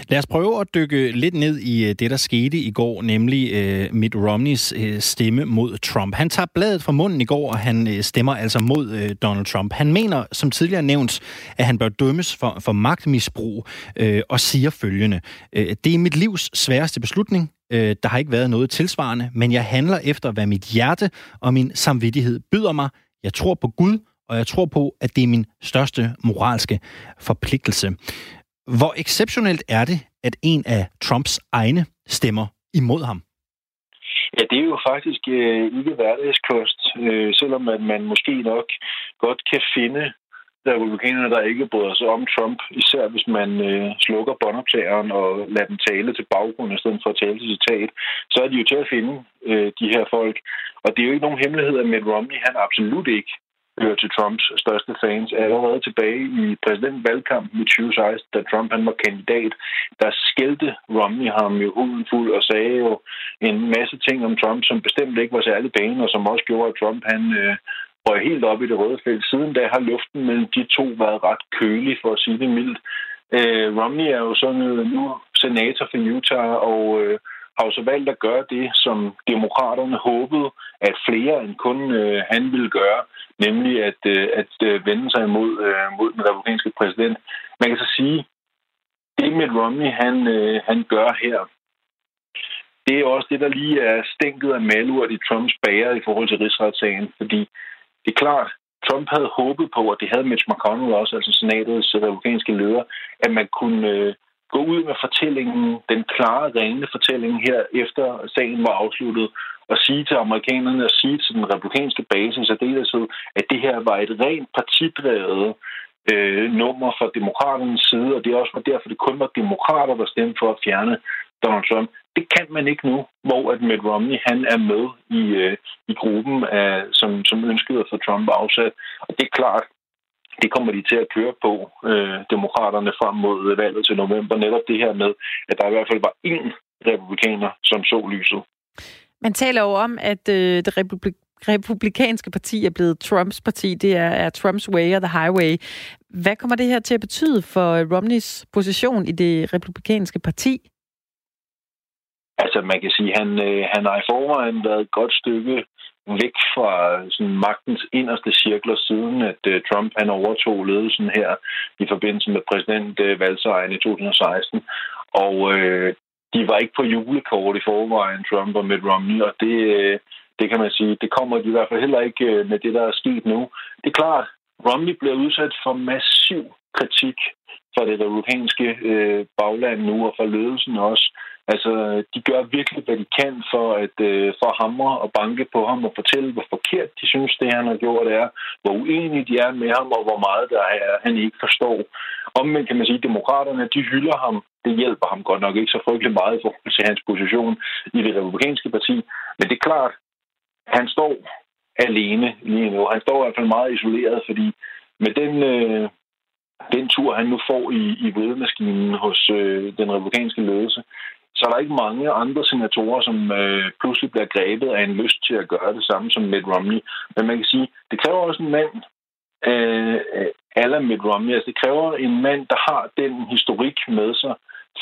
Lad os prøve at dykke lidt ned i øh, det, der skete i går, nemlig øh, Mitt Romneys øh, stemme mod Trump. Han tager bladet fra munden i går, og han øh, stemmer altså mod øh, Donald Trump. Han mener, som tidligere nævnt, at han bør dømmes for, for magtmisbrug øh, og siger følgende. Øh, det er mit livs sværeste beslutning. Øh, der har ikke været noget tilsvarende, men jeg handler efter, hvad mit hjerte og min samvittighed byder mig. Jeg tror på Gud, og jeg tror på, at det er min største moralske forpligtelse. Hvor exceptionelt er det, at en af Trumps egne stemmer imod ham? Ja, det er jo faktisk øh, ikke hverdagskost, øh, selvom at man måske nok godt kan finde republikanerne, der ikke bryder sig om Trump, især hvis man øh, slukker båndoptageren og lader dem tale til baggrund i stedet for at tale til citat, så er de jo til at finde øh, de her folk. Og det er jo ikke nogen hemmelighed, at Mitt Romney han absolut ikke hører til Trumps største fans. Allerede tilbage i præsidentvalgkampen i 2016, da Trump han var kandidat, der skældte Romney ham jo huden fuld og sagde jo en masse ting om Trump, som bestemt ikke var særlig pæne, og som også gjorde, at Trump han øh, og helt op i det røde felt. Siden da har luften mellem de to været ret kølig, for at sige det mildt. Øh, Romney er jo sådan nu senator for Utah, og øh, har jo så valgt at gøre det, som demokraterne håbede, at flere end kun øh, han ville gøre, nemlig at, øh, at øh, vende sig imod øh, mod den republikanske præsident. Man kan så sige, det med Romney han, øh, han gør her, det er også det, der lige er stænket af malurt i Trumps bager i forhold til rigsretssagen, fordi det er klart, Trump havde håbet på, og det havde Mitch McConnell også, altså senatets øh, republikanske leder, at man kunne øh, gå ud med fortællingen, den klare, rene fortælling her, efter sagen var afsluttet, og sige til amerikanerne og sige til den republikanske base i særdeleshed, at det her var et rent partidrevet øh, nummer fra demokraternes side, og det er også derfor, det kun var demokrater, der stemte for at fjerne Donald Trump. Det kan man ikke nu, hvor at Mitt Romney han er med i, øh, i gruppen, af, som, som ønskede at få Trump afsat. Og det er klart, det kommer de til at køre på, øh, demokraterne frem mod valget til november. Netop det her med, at der i hvert fald var én republikaner, som så lyset. Man taler jo om, at øh, det republik republikanske parti er blevet Trumps parti. Det er, er Trumps way og the highway. Hvad kommer det her til at betyde for Romneys position i det republikanske parti? Altså, man kan sige, han, øh, han har i forvejen været et godt stykke væk fra sådan, magtens inderste cirkler, siden at øh, Trump han overtog ledelsen her i forbindelse med præsidentvalgsejren øh, i 2016. Og øh, de var ikke på julekort i forvejen, Trump og Mitt Romney, og det, øh, det kan man sige, det kommer de i hvert fald heller ikke øh, med det, der er sket nu. Det er klart, Romney bliver udsat for massiv kritik fra det republikanske øh, bagland nu, og fra ledelsen også Altså, de gør virkelig, hvad de kan for at øh, for hamre og banke på ham og fortælle, hvor forkert de synes, det han har gjort er, hvor uenige de er med ham, og hvor meget der er, han ikke forstår. Omvendt kan man sige, at demokraterne, de hylder ham. Det hjælper ham godt nok ikke så frygtelig meget i forhold til hans position i det republikanske parti. Men det er klart, han står alene lige nu. Han står i hvert fald meget isoleret, fordi med den, øh, den tur, han nu får i, i vedmaskinen hos øh, den republikanske ledelse, så er der ikke mange andre senatorer, som øh, pludselig bliver grebet af en lyst til at gøre det samme som Mitt Romney. Men man kan sige, det kræver også en mand, øh, øh aller Mitt Romney. Altså, det kræver en mand, der har den historik med sig,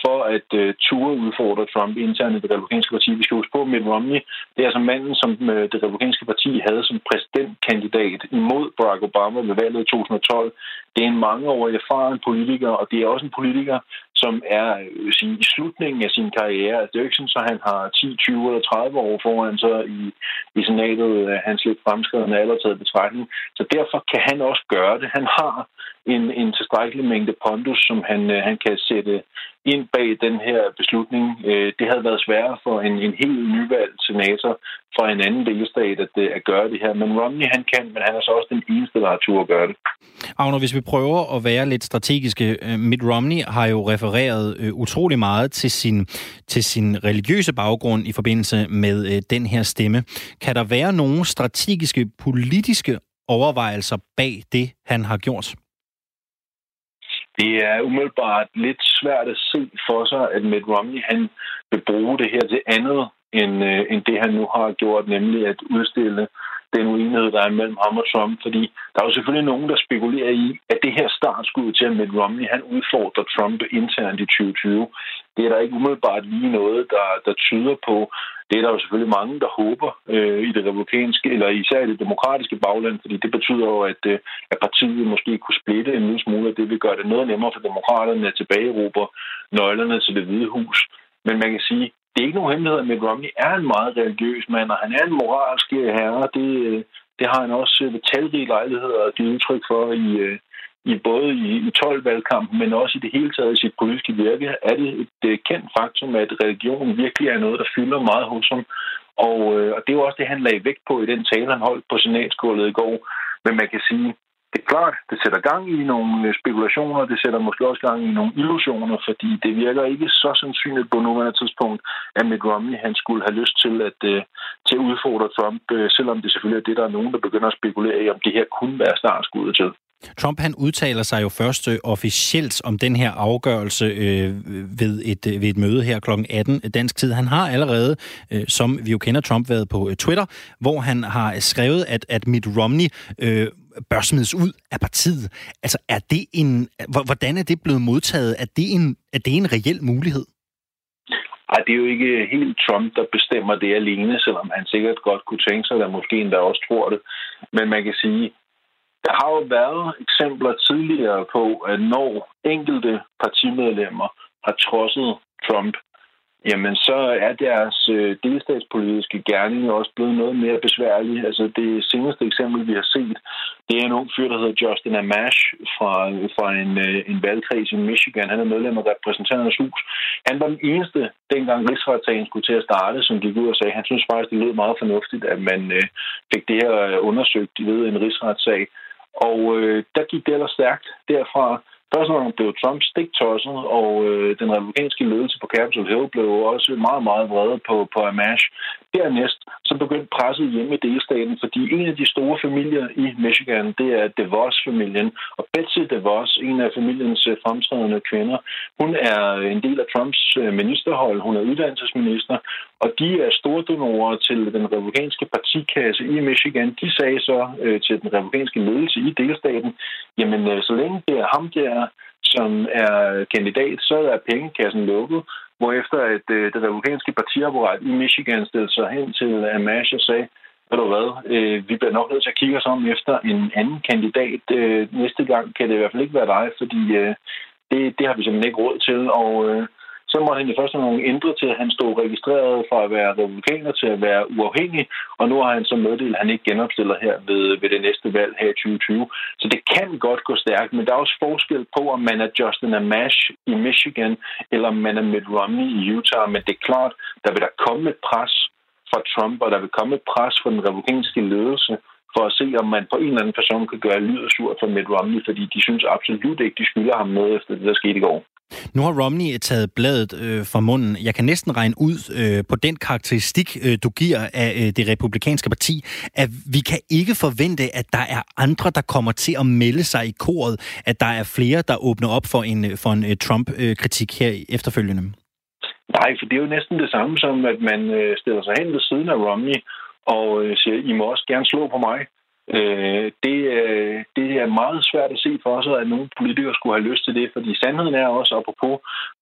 for at øh, ture udfordre Trump internt i det republikanske parti. Vi skal huske på, at Mitt Romney, det er altså manden, som øh, det republikanske parti havde som præsidentkandidat imod Barack Obama ved valget i 2012. Det er en mangeårig erfaren politiker, og det er også en politiker, som er øh, sige, i slutningen af sin karriere. Altså, det er jo ikke sådan, at han har 10, 20 eller 30 år foran sig i, i senatet, øh, hans lidt fremskridende alder taget betragtning. Så derfor kan han også gøre det. Han har en, en tilstrækkelig mængde pondus, som han, øh, han kan sætte ind bag den her beslutning. Øh, det havde været sværere for en, en helt nyvalgt senator fra en anden delstat at, øh, at gøre det her. Men Romney han kan, men han er så også den eneste, der har tur at gøre det. Agner, hvis vi prøver at være lidt strategiske. Øh, Mitt Romney har jo refereret utrolig meget til sin, til sin religiøse baggrund i forbindelse med den her stemme. Kan der være nogle strategiske politiske overvejelser bag det, han har gjort? Det er umiddelbart lidt svært at se for sig, at Mitt Romney han vil bruge det her til andet, end, øh, end det han nu har gjort, nemlig at udstille den uenighed, der er mellem ham og Trump. Fordi der er jo selvfølgelig nogen, der spekulerer i, at det her startskud til, at Mitt Romney han udfordrer Trump internt i 2020, det er der ikke umiddelbart lige noget, der, der tyder på. Det er der jo selvfølgelig mange, der håber øh, i det republikanske, eller især i det demokratiske bagland, fordi det betyder jo, at, øh, at partiet måske kunne splitte en lille smule, og det vil gøre det noget nemmere for demokraterne at tilbageråbe nøglerne til det hvide hus. Men man kan sige, det er ikke nogen hemmelighed, at Mitt Romney er en meget religiøs mand, og han er en moralsk øh, herre. Det, øh, det har han også øh, ved talrige lejligheder givet udtryk for i, i både i, i 12-valgkampen, men også i det hele taget i sit politiske virke, er det et, kendt faktum, at religion virkelig er noget, der fylder meget hos ham. Og, og det er jo også det, han lagde vægt på i den tale, han holdt på senatsgulvet i går. Men man kan sige, det er klart, det sætter gang i nogle øh, spekulationer, det sætter måske også gang i nogle illusioner, fordi det virker ikke så sandsynligt på nuværende tidspunkt, at Mitt Romney han skulle have lyst til at, øh, til at udfordre Trump, øh, selvom det selvfølgelig er det, der er nogen, der begynder at spekulere i, om det her kunne være startskuddet til. Trump han udtaler sig jo først øh, officielt om den her afgørelse øh, ved, et, øh, ved et møde her kl. 18 dansk tid. Han har allerede, øh, som vi jo kender Trump, været på øh, Twitter, hvor han har skrevet, at, at Mitt Romney øh, bør smides ud af partiet. Altså, er det en, hvordan er det blevet modtaget? Er det en, er det en reel mulighed? Ej, det er jo ikke helt Trump, der bestemmer det alene, selvom han sikkert godt kunne tænke sig, at måske endda også tror det. Men man kan sige, der har jo været eksempler tidligere på, at når enkelte partimedlemmer har trodset Trump, jamen så er deres øh, delstatspolitiske gerning også blevet noget mere besværlig. Altså det seneste eksempel, vi har set, det er en ung fyr, der hedder Justin Amash fra, fra en, øh, en valgkreds i Michigan. Han er medlem af repræsentanternes hus. Han var den eneste, dengang rigsretssagen skulle til at starte, som gik ud og sagde, han synes faktisk, det lød meget fornuftigt, at man øh, fik det her øh, undersøgt ved en rigsretssag. Og øh, der gik det ellers stærkt derfra. Først når blev Trump stiktosset, og øh, den republikanske ledelse på Capitol Hill blev også meget, meget vrede på, på Amash. Dernæst så begyndte presset hjemme i delstaten, fordi en af de store familier i Michigan, det er DeVos-familien. Og Betsy DeVos, en af familiens øh, fremtrædende kvinder, hun er en del af Trumps øh, ministerhold. Hun er uddannelsesminister, og de er store donorer til den republikanske partikasse i Michigan. De sagde så øh, til den republikanske ledelse i delstaten, jamen øh, så længe det er ham der, som er kandidat, så er pengekassen lukket. Hvorefter at øh, det republikanske partiapparat i Michigan stillede sig hen til Amash og sagde, ved du hvad, øh, vi bliver nok nødt til at kigge os om efter en anden kandidat. Øh, næste gang kan det i hvert fald ikke være dig, fordi øh, det, det har vi simpelthen ikke råd til. Og øh, så måtte han i første omgang ændre til, at han stod registreret fra at være republikaner til at være uafhængig, og nu har han så meddelt, at han ikke genopstiller her ved, ved det næste valg her i 2020. Så det kan godt gå stærkt, men der er også forskel på, om man er Justin Amash i Michigan, eller om man er Mitt Romney i Utah. Men det er klart, der vil der komme et pres fra Trump, og der vil komme et pres fra den republikanske ledelse for at se, om man på en eller anden person kan gøre lyd og sur for Mitt Romney, fordi de synes absolut ikke, de skylder ham noget efter det, der skete i går. Nu har Romney taget bladet øh, fra munden. Jeg kan næsten regne ud øh, på den karakteristik, øh, du giver af øh, det republikanske parti, at vi kan ikke forvente, at der er andre, der kommer til at melde sig i koret, at der er flere, der åbner op for en, for en øh, Trump-kritik her efterfølgende. Nej, for det er jo næsten det samme som, at man øh, stiller sig hen ved siden af Romney og øh, siger, I må også gerne slå på mig. Øh, det, øh, det er meget svært at se for sig, at nogle politikere skulle have lyst til det, fordi sandheden er også, apropos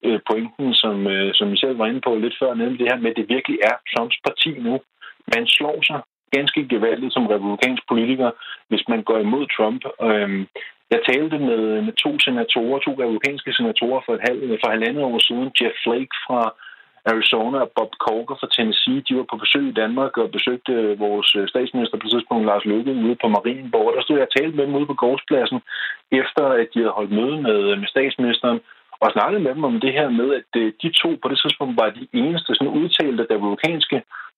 øh, pointen, som, øh, som I selv var inde på lidt før, nemlig det her med, at det virkelig er Trumps parti nu. Man slår sig ganske gevaldigt som republikansk politiker, hvis man går imod Trump. Øh, jeg talte med, med to senatorer, to republikanske senatorer for, et halv, for halvandet år siden, Jeff Flake fra Arizona og Bob Corker fra Tennessee, de var på besøg i Danmark og besøgte øh, vores øh, statsminister på tidspunkt, Lars Løkke, ude på Marienborg. Der stod jeg og talte med dem ude på gårdspladsen, efter at de havde holdt møde med, øh, med statsministeren, og snakkede med dem om det her med, at de to på det tidspunkt var de eneste sådan udtalte republikanske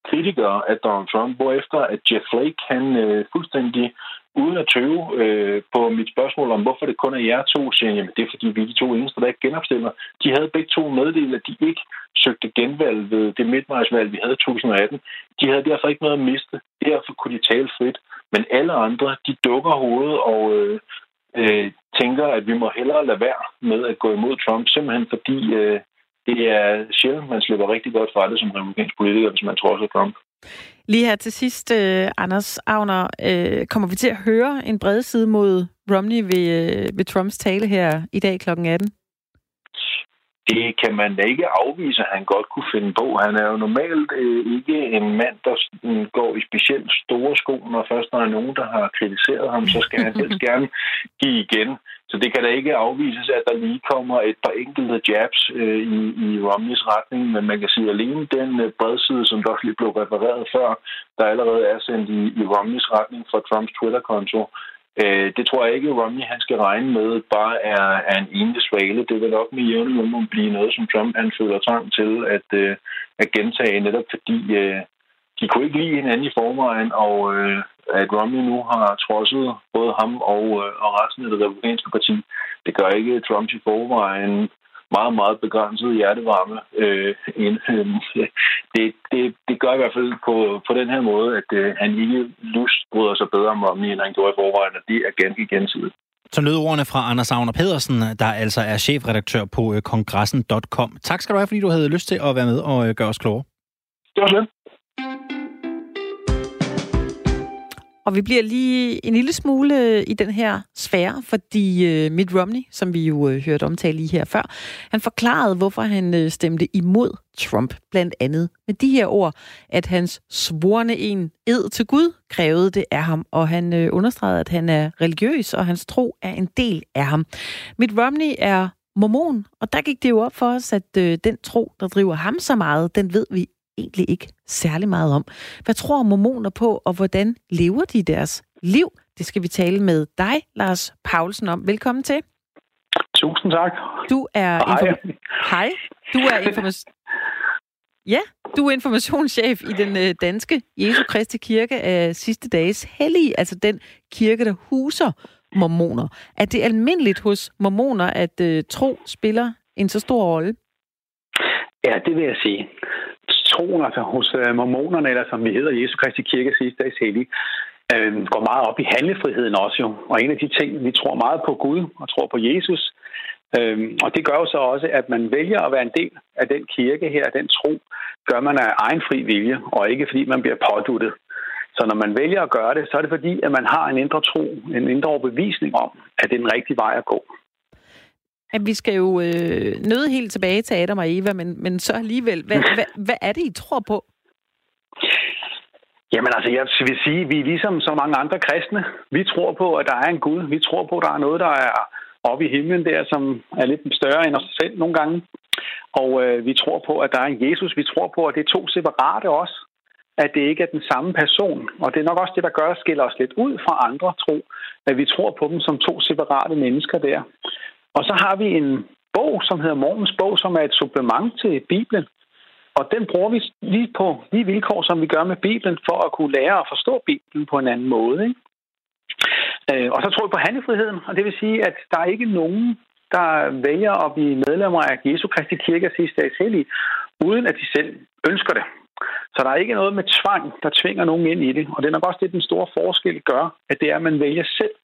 kritikere af Donald Trump, hvorefter at Jeff Flake, han øh, fuldstændig uden at tøve øh, på mit spørgsmål om, hvorfor det kun er jer to, siger jeg, jamen det er fordi, vi er de to eneste, der ikke genopstiller. De havde begge to meddelt, at de ikke søgte genvalg ved det midtvejsvalg, vi havde i 2018. De havde derfor ikke noget at miste. Derfor kunne de tale frit. Men alle andre, de dukker hovedet og øh, øh, tænker, at vi må hellere lade være med at gå imod Trump, simpelthen fordi øh, det er sjældent, man slipper rigtig godt fra det som republikansk politiker, hvis man tror sig Trump. Lige her til sidst, uh, Anders Agner, uh, kommer vi til at høre en bred side mod Romney ved, uh, ved Trumps tale her i dag kl. 18? Det kan man da ikke afvise, at han godt kunne finde på. Han er jo normalt øh, ikke en mand, der går i specielt store sko, når først der er nogen, der har kritiseret ham, så skal han helst gerne give igen. Så det kan da ikke afvises, at der lige kommer et par enkelte jabs øh, i, i Romneys retning, men man kan sige, at alene den øh, bredside, som der også lige blev refereret før, der allerede er sendt i, i Romneys retning fra Trumps Twitter-konto, øh, det tror jeg ikke, at Romney han skal regne med bare er, er en enlig svale. Det vil nok med jævne blive noget, som Trump han føler trang til at, øh, at gentage, netop fordi øh, de kunne ikke lide hinanden i forvejen, og øh, at Romney nu har trodset både ham og, øh, og resten af det republikanske parti, det gør ikke Trump i forvejen meget, meget begrænset hjertevarme. Øh, en, øh, det, det, det gør i hvert fald på, på den her måde, at øh, han ikke lust bryder sig bedre om Romney, end han gjorde i forvejen, og det er ganske gensidigt. Så lød ordene fra Anders Agner Pedersen, der altså er chefredaktør på øh, kongressen.com. Tak skal du have, fordi du havde lyst til at være med og øh, gøre os klogere. Det var slet. Og vi bliver lige en lille smule øh, i den her sfære, fordi øh, Mitt Romney, som vi jo øh, hørte omtale lige her før, han forklarede, hvorfor han stemte imod Trump, blandt andet med de her ord, at hans svorne en ed til Gud krævede det af ham, og han understregede, at han er religiøs, og hans tro er en del af ham. Mitt Romney er mormon, og der gik det jo op for os, at den tro, der driver ham så meget, den ved vi egentlig ikke særlig meget om. Hvad tror mormoner på, og hvordan lever de deres liv? Det skal vi tale med dig, Lars Paulsen, om. Velkommen til. Tusind tak. Du er... Hej. Inform- Hej. Du er information... Ja, du er informationschef i den øh, danske Jesu Kristi Kirke af sidste dages hellige, altså den kirke, der huser mormoner. Er det almindeligt hos mormoner, at øh, tro spiller en så stor rolle? Ja, det vil jeg sige troen, altså hos øh, mormonerne, eller som vi hedder Jesu Kristi Kirke sidste dags hellige, øh, går meget op i handlefriheden også jo. Og en af de ting, vi tror meget på Gud og tror på Jesus, øh, og det gør jo så også, at man vælger at være en del af den kirke her, den tro, gør man af egen fri vilje, og ikke fordi man bliver påduttet. Så når man vælger at gøre det, så er det fordi, at man har en indre tro, en indre overbevisning om, at det er den rigtige vej at gå at vi skal jo øh, nøde helt tilbage til Adam og Eva, men, men så alligevel, hvad, hvad, hvad er det, I tror på? Jamen altså, jeg vil sige, at vi er ligesom så mange andre kristne. Vi tror på, at der er en Gud. Vi tror på, at der er noget, der er oppe i himlen der, som er lidt større end os selv nogle gange. Og øh, vi tror på, at der er en Jesus. Vi tror på, at det er to separate også. At det ikke er den samme person. Og det er nok også det, der gør, at skiller os lidt ud fra andre tro. At vi tror på dem som to separate mennesker der. Og så har vi en bog, som hedder Morgens bog, som er et supplement til Bibelen. Og den bruger vi lige på de vilkår, som vi gør med Bibelen, for at kunne lære at forstå Bibelen på en anden måde. Ikke? Øh, og så tror vi på handlefriheden, og det vil sige, at der er ikke nogen, der vælger at blive medlemmer af Jesu Kristi Kirke sidste dags hellige, uden at de selv ønsker det. Så der er ikke noget med tvang, der tvinger nogen ind i det. Og det er nok også det, den store forskel gør, at det er, at man vælger selv,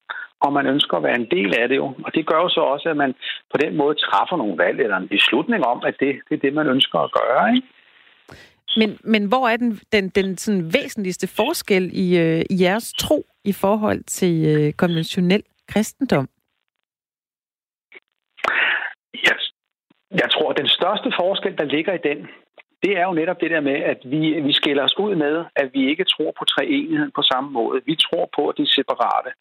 om man ønsker at være en del af det jo. Og det gør jo så også, at man på den måde træffer nogle valg eller en beslutning om, at det, det er det, man ønsker at gøre. Ikke? Men, men hvor er den, den, den sådan væsentligste forskel i, øh, i jeres tro i forhold til øh, konventionel kristendom? Jeg, jeg tror, at den største forskel, der ligger i den, det er jo netop det der med, at vi, vi skiller os ud med, at vi ikke tror på treenigheden på samme måde. Vi tror på, at de er separate.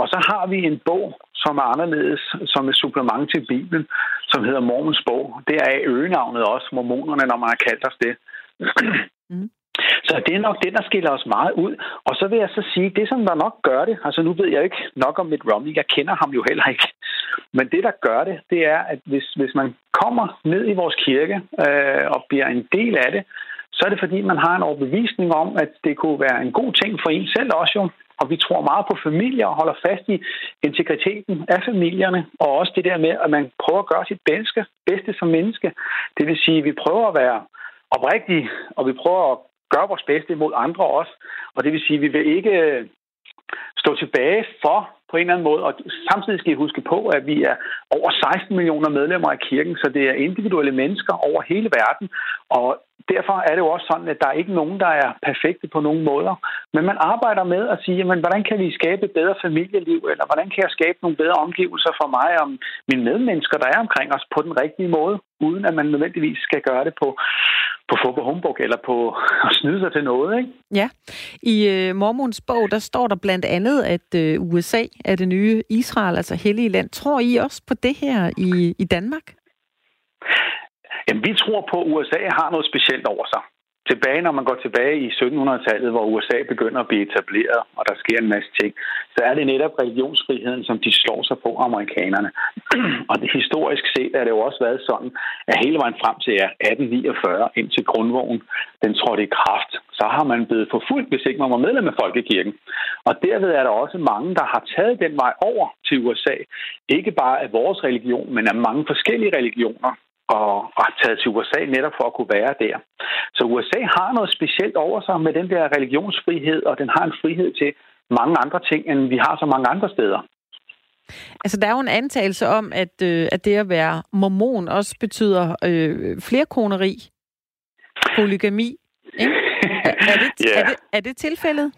Og så har vi en bog, som er anderledes, som et supplement til Bibelen, som hedder Mormons bog. Det er øgenavnet også, mormonerne, når man har kaldt os det. Mm. Så det er nok det, der skiller os meget ud. Og så vil jeg så sige, det som der nok gør det, altså nu ved jeg ikke nok om Mitt Romney, jeg kender ham jo heller ikke, men det, der gør det, det er, at hvis, hvis man kommer ned i vores kirke øh, og bliver en del af det, så er det fordi, man har en overbevisning om, at det kunne være en god ting for en selv også jo. Og vi tror meget på familier og holder fast i integriteten af familierne, og også det der med, at man prøver at gøre sit bedste, bedste som menneske. Det vil sige, at vi prøver at være oprigtige, og vi prøver at gøre vores bedste mod andre også. Og det vil sige, at vi vil ikke øh, stå tilbage for på en eller anden måde. Og samtidig skal I huske på, at vi er over 16 millioner medlemmer af kirken, så det er individuelle mennesker over hele verden. Og derfor er det jo også sådan, at der er ikke nogen, der er perfekte på nogen måder. Men man arbejder med at sige, jamen, hvordan kan vi skabe et bedre familieliv, eller hvordan kan jeg skabe nogle bedre omgivelser for mig og mine medmennesker, der er omkring os på den rigtige måde, uden at man nødvendigvis skal gøre det på, på få humbug eller på at snyde sig til noget. Ikke? Ja. I øh, Mormons bog, der står der blandt andet, at øh, USA er det nye Israel, altså hellige land. Tror I også på det her i, i Danmark? Jamen, vi tror på, at USA har noget specielt over sig. Tilbage, når man går tilbage i 1700-tallet, hvor USA begynder at blive etableret, og der sker en masse ting, så er det netop religionsfriheden, som de slår sig på amerikanerne. og det historisk set er det jo også været sådan, at hele vejen frem til 1849, indtil grundvognen, den trådte i kraft, så har man blevet forfulgt, hvis ikke man var medlem af Folkekirken. Og derved er der også mange, der har taget den vej over til USA. Ikke bare af vores religion, men af mange forskellige religioner og, og taget til USA netop for at kunne være der. Så USA har noget specielt over sig med den der religionsfrihed, og den har en frihed til mange andre ting, end vi har så mange andre steder. Altså, der er jo en antagelse om, at, øh, at det at være mormon også betyder øh, flerkoneri, polygami. Ikke? Er, er, det, yeah. er, det, er det tilfældet?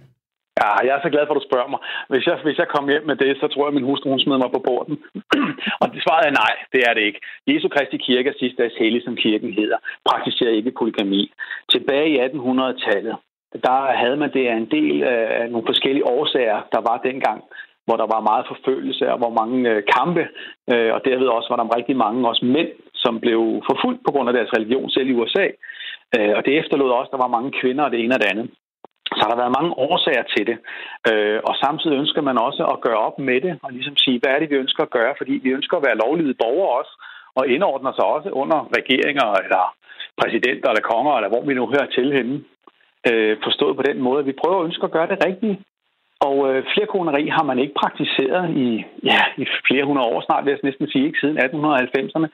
Ja, jeg er så glad for, at du spørger mig. Hvis jeg, hvis jeg kom hjem med det, så tror jeg, at min hustru hun smed mig på borden. og det svaret er nej, det er det ikke. Jesu Kristi Kirke er sidste dags hellig, som kirken hedder, praktiserer ikke polygami. Tilbage i 1800-tallet, der havde man det af en del øh, af nogle forskellige årsager, der var dengang hvor der var meget forfølgelse og hvor mange øh, kampe, øh, og derved også var der rigtig mange også mænd, som blev forfulgt på grund af deres religion selv i USA. Øh, og det efterlod også, at der var mange kvinder og det ene og det andet. Så har der været mange årsager til det, øh, og samtidig ønsker man også at gøre op med det, og ligesom sige, hvad er det, vi ønsker at gøre, fordi vi ønsker at være lovlydige borgere også, og indordner sig også under regeringer, eller præsidenter, eller konger, eller hvor vi nu hører til henne. Øh, forstået på den måde, at vi prøver at ønske at gøre det rigtige. Og øh, flerkoneri har man ikke praktiseret i, ja, i flere hundrede år snart, vil jeg næsten sige, ikke siden 1890'erne.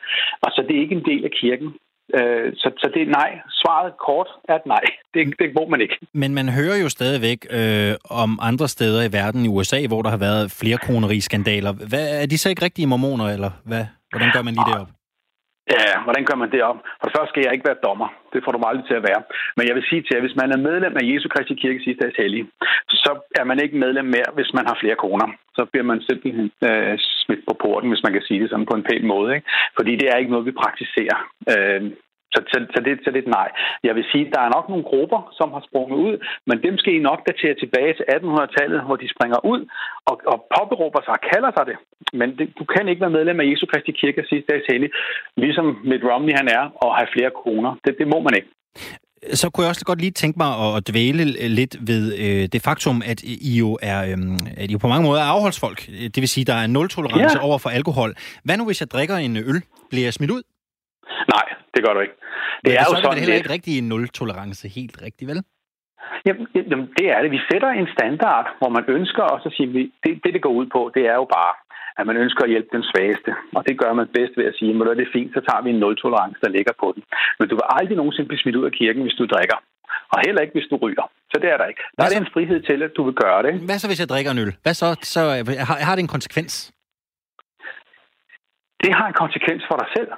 Og så det er ikke en del af kirken. Øh, så, så det er nej. Svaret kort er et nej. Det, det må man ikke. Men man hører jo stadigvæk øh, om andre steder i verden, i USA, hvor der har været flere kroneri-skandaler. Hvad, er de så ikke rigtige mormoner, eller hvad? hvordan gør man lige det op? Ja, hvordan gør man det op? For det første skal jeg ikke være dommer. Det får du mig aldrig til at være. Men jeg vil sige til jer, hvis man er medlem af Jesu Kristi Kirke sidste dags hellige, så er man ikke medlem mere, hvis man har flere koner. Så bliver man simpelthen øh, smidt på porten, hvis man kan sige det sådan på en pæn måde. Ikke? Fordi det er ikke noget, vi praktiserer. Øh, så, så, så, det, så det er et nej. Jeg vil sige, at der er nok nogle grupper, som har sprunget ud, men dem skal I nok datere tilbage til 1800-tallet, hvor de springer ud og, og påberåber sig og kalder sig det. Men det, du kan ikke være medlem af Jesu Kristi Kirke sidste dags hellig, ligesom Mitt Romney han er, og have flere kroner. Det, det må man ikke. Så kunne jeg også godt lige tænke mig at dvæle lidt ved øh, det faktum, at I jo er øh, at I jo på mange måder er afholdsfolk. Det vil sige, at der er nul tolerance ja. over for alkohol. Hvad nu, hvis jeg drikker en øl? Bliver jeg smidt ud? Nej, det gør du ikke. Det Men er jo så sådan, det heller ikke rigtig en nul-tolerance helt rigtigt, vel? Jamen, jamen, det er det. Vi sætter en standard, hvor man ønsker, og så siger vi, det, det, det går ud på, det er jo bare, at man ønsker at hjælpe den svageste. Og det gør man bedst ved at sige, at det er fint, så tager vi en nul-tolerance, der ligger på den. Men du vil aldrig nogensinde blive smidt ud af kirken, hvis du drikker. Og heller ikke, hvis du ryger. Så det er der ikke. Der er en frihed til, at du vil gøre det. Hvad så, hvis jeg drikker en øl? Hvad så? så har, har det en konsekvens? Det har en konsekvens for dig selv.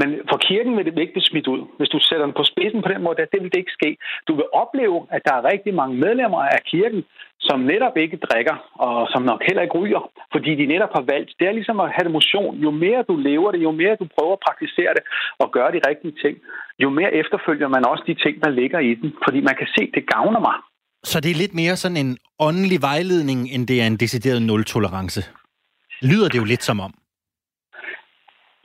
Men for kirken vil det ikke blive smidt ud. Hvis du sætter den på spidsen på den måde, det vil det ikke ske. Du vil opleve, at der er rigtig mange medlemmer af kirken, som netop ikke drikker, og som nok heller ikke ryger, fordi de netop har valgt. Det er ligesom at have motion. Jo mere du lever det, jo mere du prøver at praktisere det og gøre de rigtige ting, jo mere efterfølger man også de ting, der ligger i den. Fordi man kan se, at det gavner mig. Så det er lidt mere sådan en åndelig vejledning, end det er en decideret nul-tolerance? Lyder det jo lidt som om.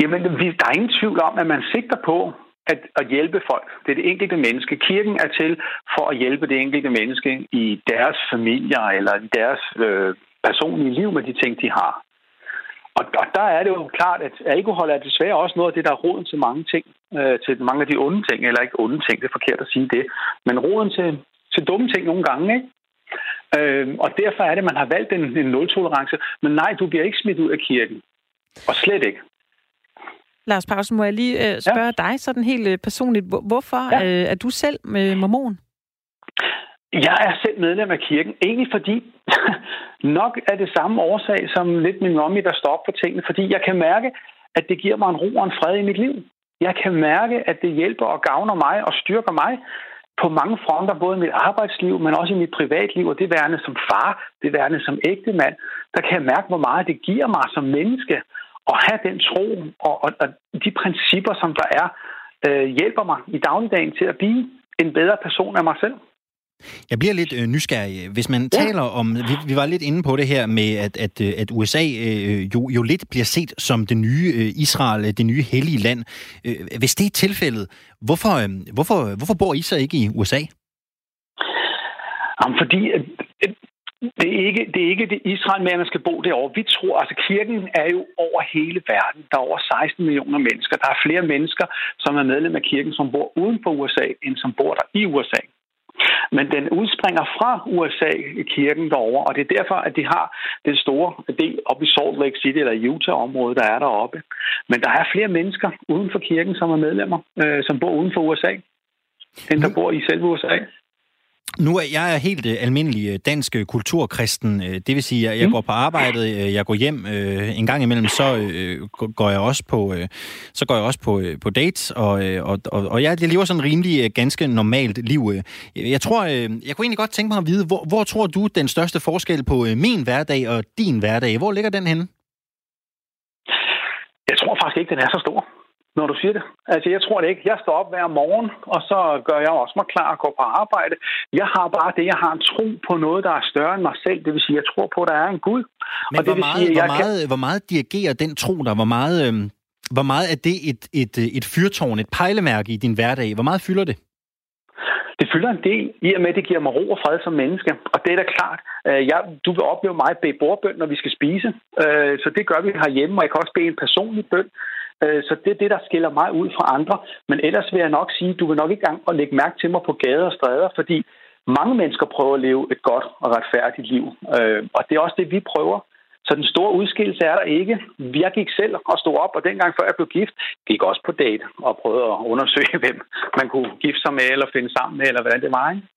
Jamen, der er ingen tvivl om, at man sigter på at, at hjælpe folk. Det er det enkelte menneske. Kirken er til for at hjælpe det enkelte menneske i deres familier eller i deres øh, personlige liv med de ting, de har. Og, og der er det jo klart, at alkohol er desværre også noget af det, der er roden til mange ting, øh, til mange af de onde ting, eller ikke onde ting, det er forkert at sige det, men roden til, til dumme ting nogle gange, ikke? Øh, og derfor er det, at man har valgt en, en nul-tolerance. Men nej, du bliver ikke smidt ud af kirken. Og slet ikke. Lars Pausen, må jeg lige øh, spørge ja. dig sådan helt øh, personligt. Hvorfor ja. øh, er du selv med mormon? Jeg er selv medlem af kirken, egentlig fordi nok er det samme årsag som lidt min mommy, der står op for tingene, fordi jeg kan mærke, at det giver mig en ro og en fred i mit liv. Jeg kan mærke, at det hjælper og gavner mig og styrker mig på mange fronter, både i mit arbejdsliv, men også i mit privatliv, og det værende som far, det værende som ægtemand, der kan jeg mærke, hvor meget det giver mig som menneske at have den tro og, og, og de principper, som der er, øh, hjælper mig i dagligdagen til at blive en bedre person af mig selv. Jeg bliver lidt øh, nysgerrig. Hvis man ja. taler om, vi, vi var lidt inde på det her med, at, at, øh, at USA øh, jo, jo lidt bliver set som det nye øh, Israel, det nye hellige land. Øh, hvis det er tilfældet, hvorfor, øh, hvorfor, hvorfor bor I så ikke i USA? Jamen, fordi det er, ikke, det er ikke det Israel med, at man skal bo derovre. Vi tror, altså kirken er jo over hele verden. Der er over 16 millioner mennesker. Der er flere mennesker, som er medlem af kirken, som bor uden for USA, end som bor der i USA. Men den udspringer fra USA, kirken derovre, og det er derfor, at de har den store del op i Salt Lake City eller Utah-området, der er deroppe. Men der er flere mennesker uden for kirken, som er medlemmer, øh, som bor uden for USA, end der bor i selve USA. Nu er jeg helt uh, almindelig uh, dansk uh, kulturkristen. Uh, det vil sige, at jeg mm. går på arbejde, uh, jeg går hjem uh, en gang imellem, så uh, går jeg også på uh, så går jeg også på uh, på dates og uh, og, og, og jeg, jeg lever sådan rimelig uh, ganske normalt liv. Uh, jeg tror uh, jeg kunne egentlig godt tænke mig at vide, hvor, hvor tror du den største forskel på uh, min hverdag og din hverdag? Hvor ligger den henne? Jeg tror faktisk ikke, den er så stor når du siger det. Altså, jeg tror det ikke. Jeg står op hver morgen, og så gør jeg også mig klar at gå på arbejde. Jeg har bare det, jeg har en tro på noget, der er større end mig selv. Det vil sige, jeg tror på, at der er en Gud. Men og det hvor, meget, sige, hvor, meget, kan... hvor meget dirigerer den tro der? Hvor meget, øh, hvor meget er det et, et, et fyrtårn, et pejlemærke i din hverdag? Hvor meget fylder det? det fylder en del, i og med, at det giver mig ro og fred som menneske. Og det er da klart. Øh, jeg, du vil opleve mig bede bordbøn, når vi skal spise. Øh, så det gør vi herhjemme, og jeg kan også bede en personlig bøn. Øh, så det er det, der skiller mig ud fra andre. Men ellers vil jeg nok sige, du vil nok ikke gang lægge mærke til mig på gader og stræder, fordi mange mennesker prøver at leve et godt og retfærdigt liv. Øh, og det er også det, vi prøver. Så den store udskillelse er der ikke. Jeg gik selv og stod op, og dengang før jeg blev gift, gik også på date og prøvede at undersøge, hvem man kunne gifte sig med eller finde sammen med, eller hvordan det var. Ikke?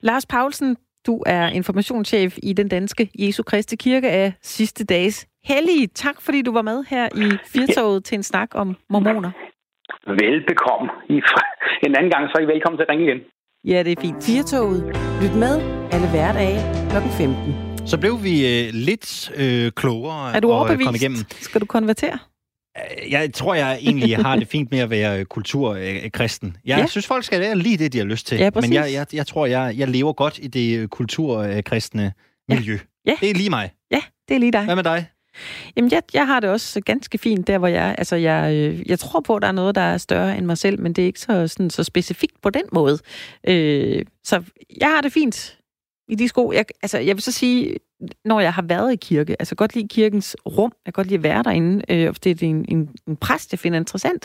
Lars Paulsen, du er informationschef i den danske Jesu Kristi Kirke af sidste dages hellige. Tak fordi du var med her i Firtoget ja. til en snak om mormoner. Velbekomme. En anden gang, så er I velkommen til at ringe igen. Ja, det er fint. Firtoget. Lyt med alle hverdage kl. 15. Så blev vi øh, lidt øh, klogere Er du overbevist? Komme igennem. Skal du konvertere? Jeg tror, jeg egentlig har det fint med at være kulturkristen. Jeg ja. synes, folk skal være lige det, de har lyst til. Ja, Men jeg, jeg, jeg tror, jeg, jeg lever godt i det kulturkristne miljø. Ja. Det er lige mig. Ja, det er lige dig. Hvad med dig? Jamen, jeg, jeg har det også ganske fint der, hvor jeg Altså, jeg, øh, jeg tror på, at der er noget, der er større end mig selv, men det er ikke så, sådan, så specifikt på den måde. Øh, så jeg har det fint i de sko. Jeg, altså, jeg vil så sige, når jeg har været i kirke, altså godt lide kirkens rum, jeg kan godt lide at være derinde, øh, det er en, en, en præst, jeg finder interessant,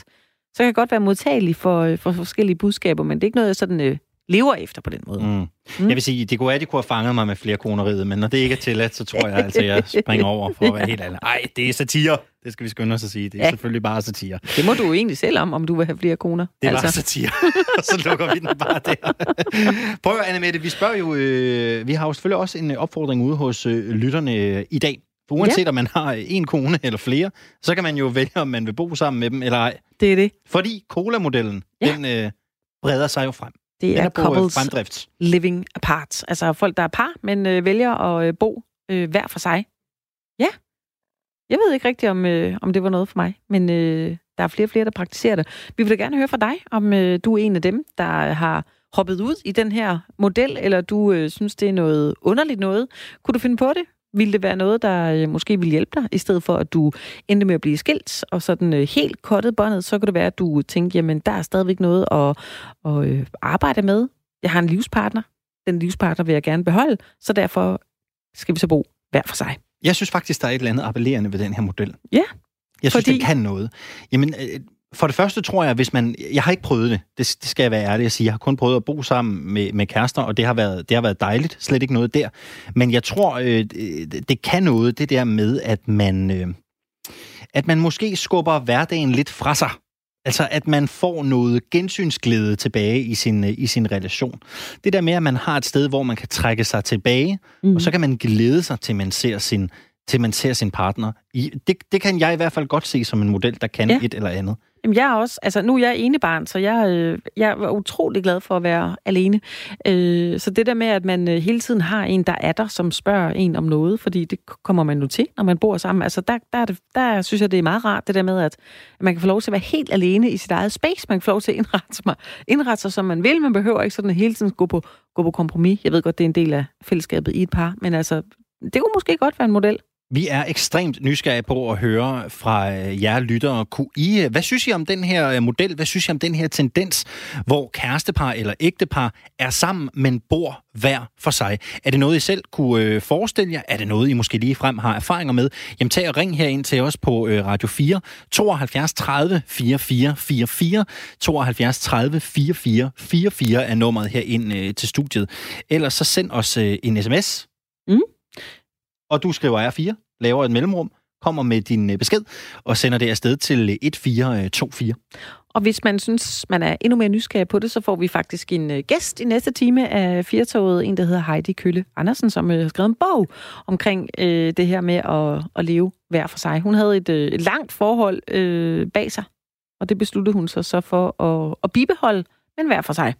så kan jeg godt være modtagelig for, øh, for forskellige budskaber, men det er ikke noget, jeg sådan øh, lever efter på den måde. Mm. Mm. Jeg vil sige, det kunne være, at de kunne have fanget mig med flere koneriet, men når det ikke er tilladt, så tror jeg altså, jeg springer over for at være helt ærlig. Ej, det er satire. Det skal vi skynde os at sige. Det er ja. selvfølgelig bare satire. Det må du jo egentlig selv om, om du vil have flere koner. Det er altså. bare satire. Så lukker vi den bare der. Prøv, Annemette, vi spørger jo... Øh, vi har jo selvfølgelig også en opfordring ude hos øh, lytterne øh, i dag. For uanset ja. om man har en kone eller flere, så kan man jo vælge, om man vil bo sammen med dem eller ej. Det er det. Fordi cola-modellen, ja. den øh, breder sig jo frem. Det er, couples fremdrift. living apart. Altså folk, der er par, men øh, vælger at øh, bo øh, hver for sig. Ja. Jeg ved ikke rigtigt, om, øh, om det var noget for mig, men øh, der er flere og flere, der praktiserer det. Vi vil da gerne høre fra dig, om øh, du er en af dem, der har hoppet ud i den her model, eller du øh, synes, det er noget underligt noget. Kunne du finde på det? Ville det være noget, der øh, måske ville hjælpe dig, i stedet for at du endte med at blive skilt, og sådan øh, helt kottet båndet, så kunne det være, at du tænkte, jamen der er stadigvæk noget at, at øh, arbejde med. Jeg har en livspartner. Den livspartner vil jeg gerne beholde, så derfor skal vi så bo hver for sig. Jeg synes faktisk, der er et eller andet appellerende ved den her model. Ja, Jeg synes, Fordi- den kan noget. Jamen, for det første tror jeg, hvis man... Jeg har ikke prøvet det. Det, det skal jeg være ærlig at sige. Jeg har kun prøvet at bo sammen med, med kærester, og det har, været, det har været dejligt. Slet ikke noget der. Men jeg tror, øh, det, det kan noget, det der med, at man... Øh, at man måske skubber hverdagen lidt fra sig. Altså, at man får noget gensynsglæde tilbage i sin, øh, i sin relation. Det der med, at man har et sted, hvor man kan trække sig tilbage, mm. og så kan man glæde sig til, man ser sin, til man ser sin partner. I, det, det kan jeg i hvert fald godt se som en model, der kan ja. et eller andet. Jamen, jeg er også, altså nu er jeg enebarn, så jeg, øh, jeg var utrolig glad for at være alene. Øh, så det der med, at man øh, hele tiden har en, der er der, som spørger en om noget, fordi det kommer man nu til, når man bor sammen. Altså der, der, er det, der synes jeg, det er meget rart, det der med, at man kan få lov til at være helt alene i sit eget space. Man kan få lov til at indrette sig, indrette sig som man vil. Man behøver ikke sådan hele tiden gå på, gå på kompromis. Jeg ved godt, det er en del af fællesskabet i et par, men altså, det kunne måske godt være en model. Vi er ekstremt nysgerrige på at høre fra øh, jer lyttere. Kunne I, øh, hvad synes I om den her øh, model? Hvad synes I om den her tendens, hvor kærestepar eller ægtepar er sammen, men bor hver for sig? Er det noget, I selv kunne forestille jer? Er det noget, I måske lige frem har erfaringer med? Jamen tag og ring her ind til os på Radio 4. 72 30 44 44. 72 30 44 44 er nummeret her ind til studiet. Ellers så send os en sms. Mm. Og du skriver R4, laver et mellemrum, kommer med din øh, besked og sender det afsted til øh, 1424. Øh, og hvis man synes, man er endnu mere nysgerrig på det, så får vi faktisk en gæst i næste time af Firtoget, en der hedder Heidi Kølle Andersen, som har skrevet en bog omkring øh, det her med at, at leve hver for sig. Hun havde et, øh, et langt forhold øh, bag sig, og det besluttede hun sig så for at, at bibeholde, men hver for sig.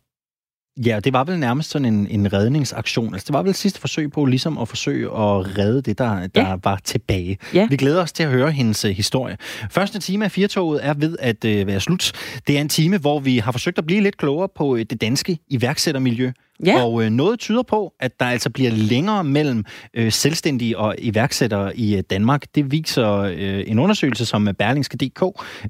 Ja, det var vel nærmest sådan en, en redningsaktion. Altså, det var vel sidste forsøg på ligesom at forsøge at redde det, der, der Ja. var tilbage. Ja. Vi glæder os til at høre hendes uh, historie. Første time af Firtoget er ved at uh, være slut. Det er en time, hvor vi har forsøgt at blive lidt klogere på uh, det danske iværksættermiljø. Ja. Og øh, noget tyder på, at der altså bliver længere mellem øh, selvstændige og iværksættere i øh, Danmark. Det viser øh, en undersøgelse, som Berlingske.dk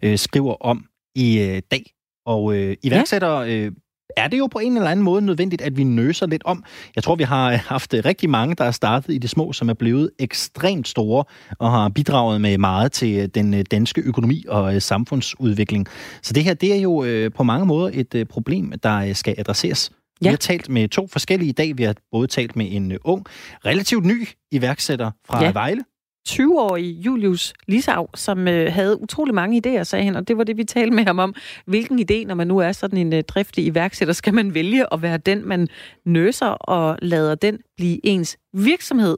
øh, skriver om i øh, dag. Og øh, iværksættere øh, er det jo på en eller anden måde nødvendigt, at vi nøser lidt om. Jeg tror, vi har øh, haft øh, rigtig mange, der er startet i det små, som er blevet ekstremt store og har bidraget med meget til øh, den danske økonomi og samfundsudvikling. Så det her, det er jo på mange måder et problem, der skal adresseres. Vi Ja. har talt med to forskellige i dag. Vi har både talt med en ung, relativt ny iværksætter fra ja. Vejle. 20-årige Julius Lisau, som øh, havde utrolig mange idéer, sagde han, og det var det, vi talte med ham om. Hvilken idé, når man nu er sådan en øh, driftig iværksætter, skal man vælge at være den, man nøser og lader den blive ens virksomhed?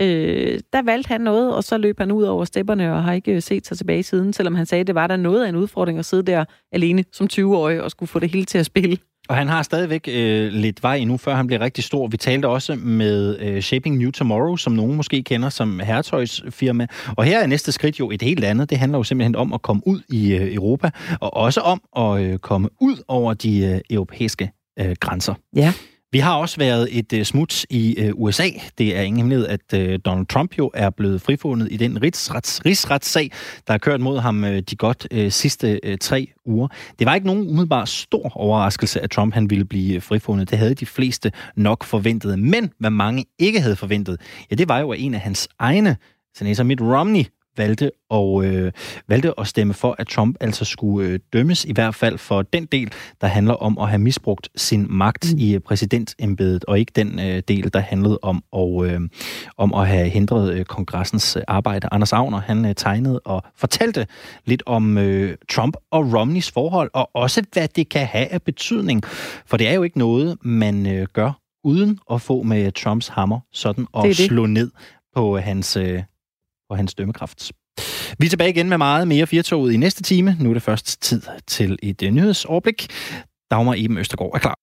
Øh, der valgte han noget, og så løb han ud over stepperne og har ikke øh, set sig tilbage siden, selvom han sagde, at det var der noget af en udfordring at sidde der alene som 20-årig og skulle få det hele til at spille. Og han har stadigvæk øh, lidt vej endnu, før han bliver rigtig stor. Vi talte også med øh, Shaping New Tomorrow, som nogen måske kender som herretøjsfirma. Og her er næste skridt jo et helt andet. Det handler jo simpelthen om at komme ud i øh, Europa, og også om at øh, komme ud over de øh, europæiske øh, grænser. Ja. Vi har også været et øh, smuts i øh, USA. Det er ingen hemmelighed, at øh, Donald Trump jo er blevet frifundet i den rigsrets, rigsretssag, der er kørt mod ham uh, de godt sidste uh, tre uger. Det var ikke nogen umiddelbart stor overraskelse, at Trump han ville blive frifundet. Det havde de fleste nok forventet. Men hvad mange ikke havde forventet, ja, det var jo, at en af hans egne senator Mitt Romney valgte, og, øh, valgte at stemme for, at Trump altså skulle øh, dømmes, i hvert fald for den del, der handler om at have misbrugt sin magt mm. i præsidentembedet, og ikke den øh, del, der handlede om at, øh, om at have hindret øh, kongressens øh, arbejde. Anders Agner, han øh, tegnede og fortalte lidt om øh, Trump og Romneys forhold, og også hvad det kan have af betydning. For det er jo ikke noget, man øh, gør uden at få med Trumps hammer sådan at slå ned på hans, øh, og hans dømmekraft. Vi er tilbage igen med meget mere firtoget i næste time. Nu er det først tid til et øh, nyhedsoverblik. Dagmar Eben Østergaard er klar.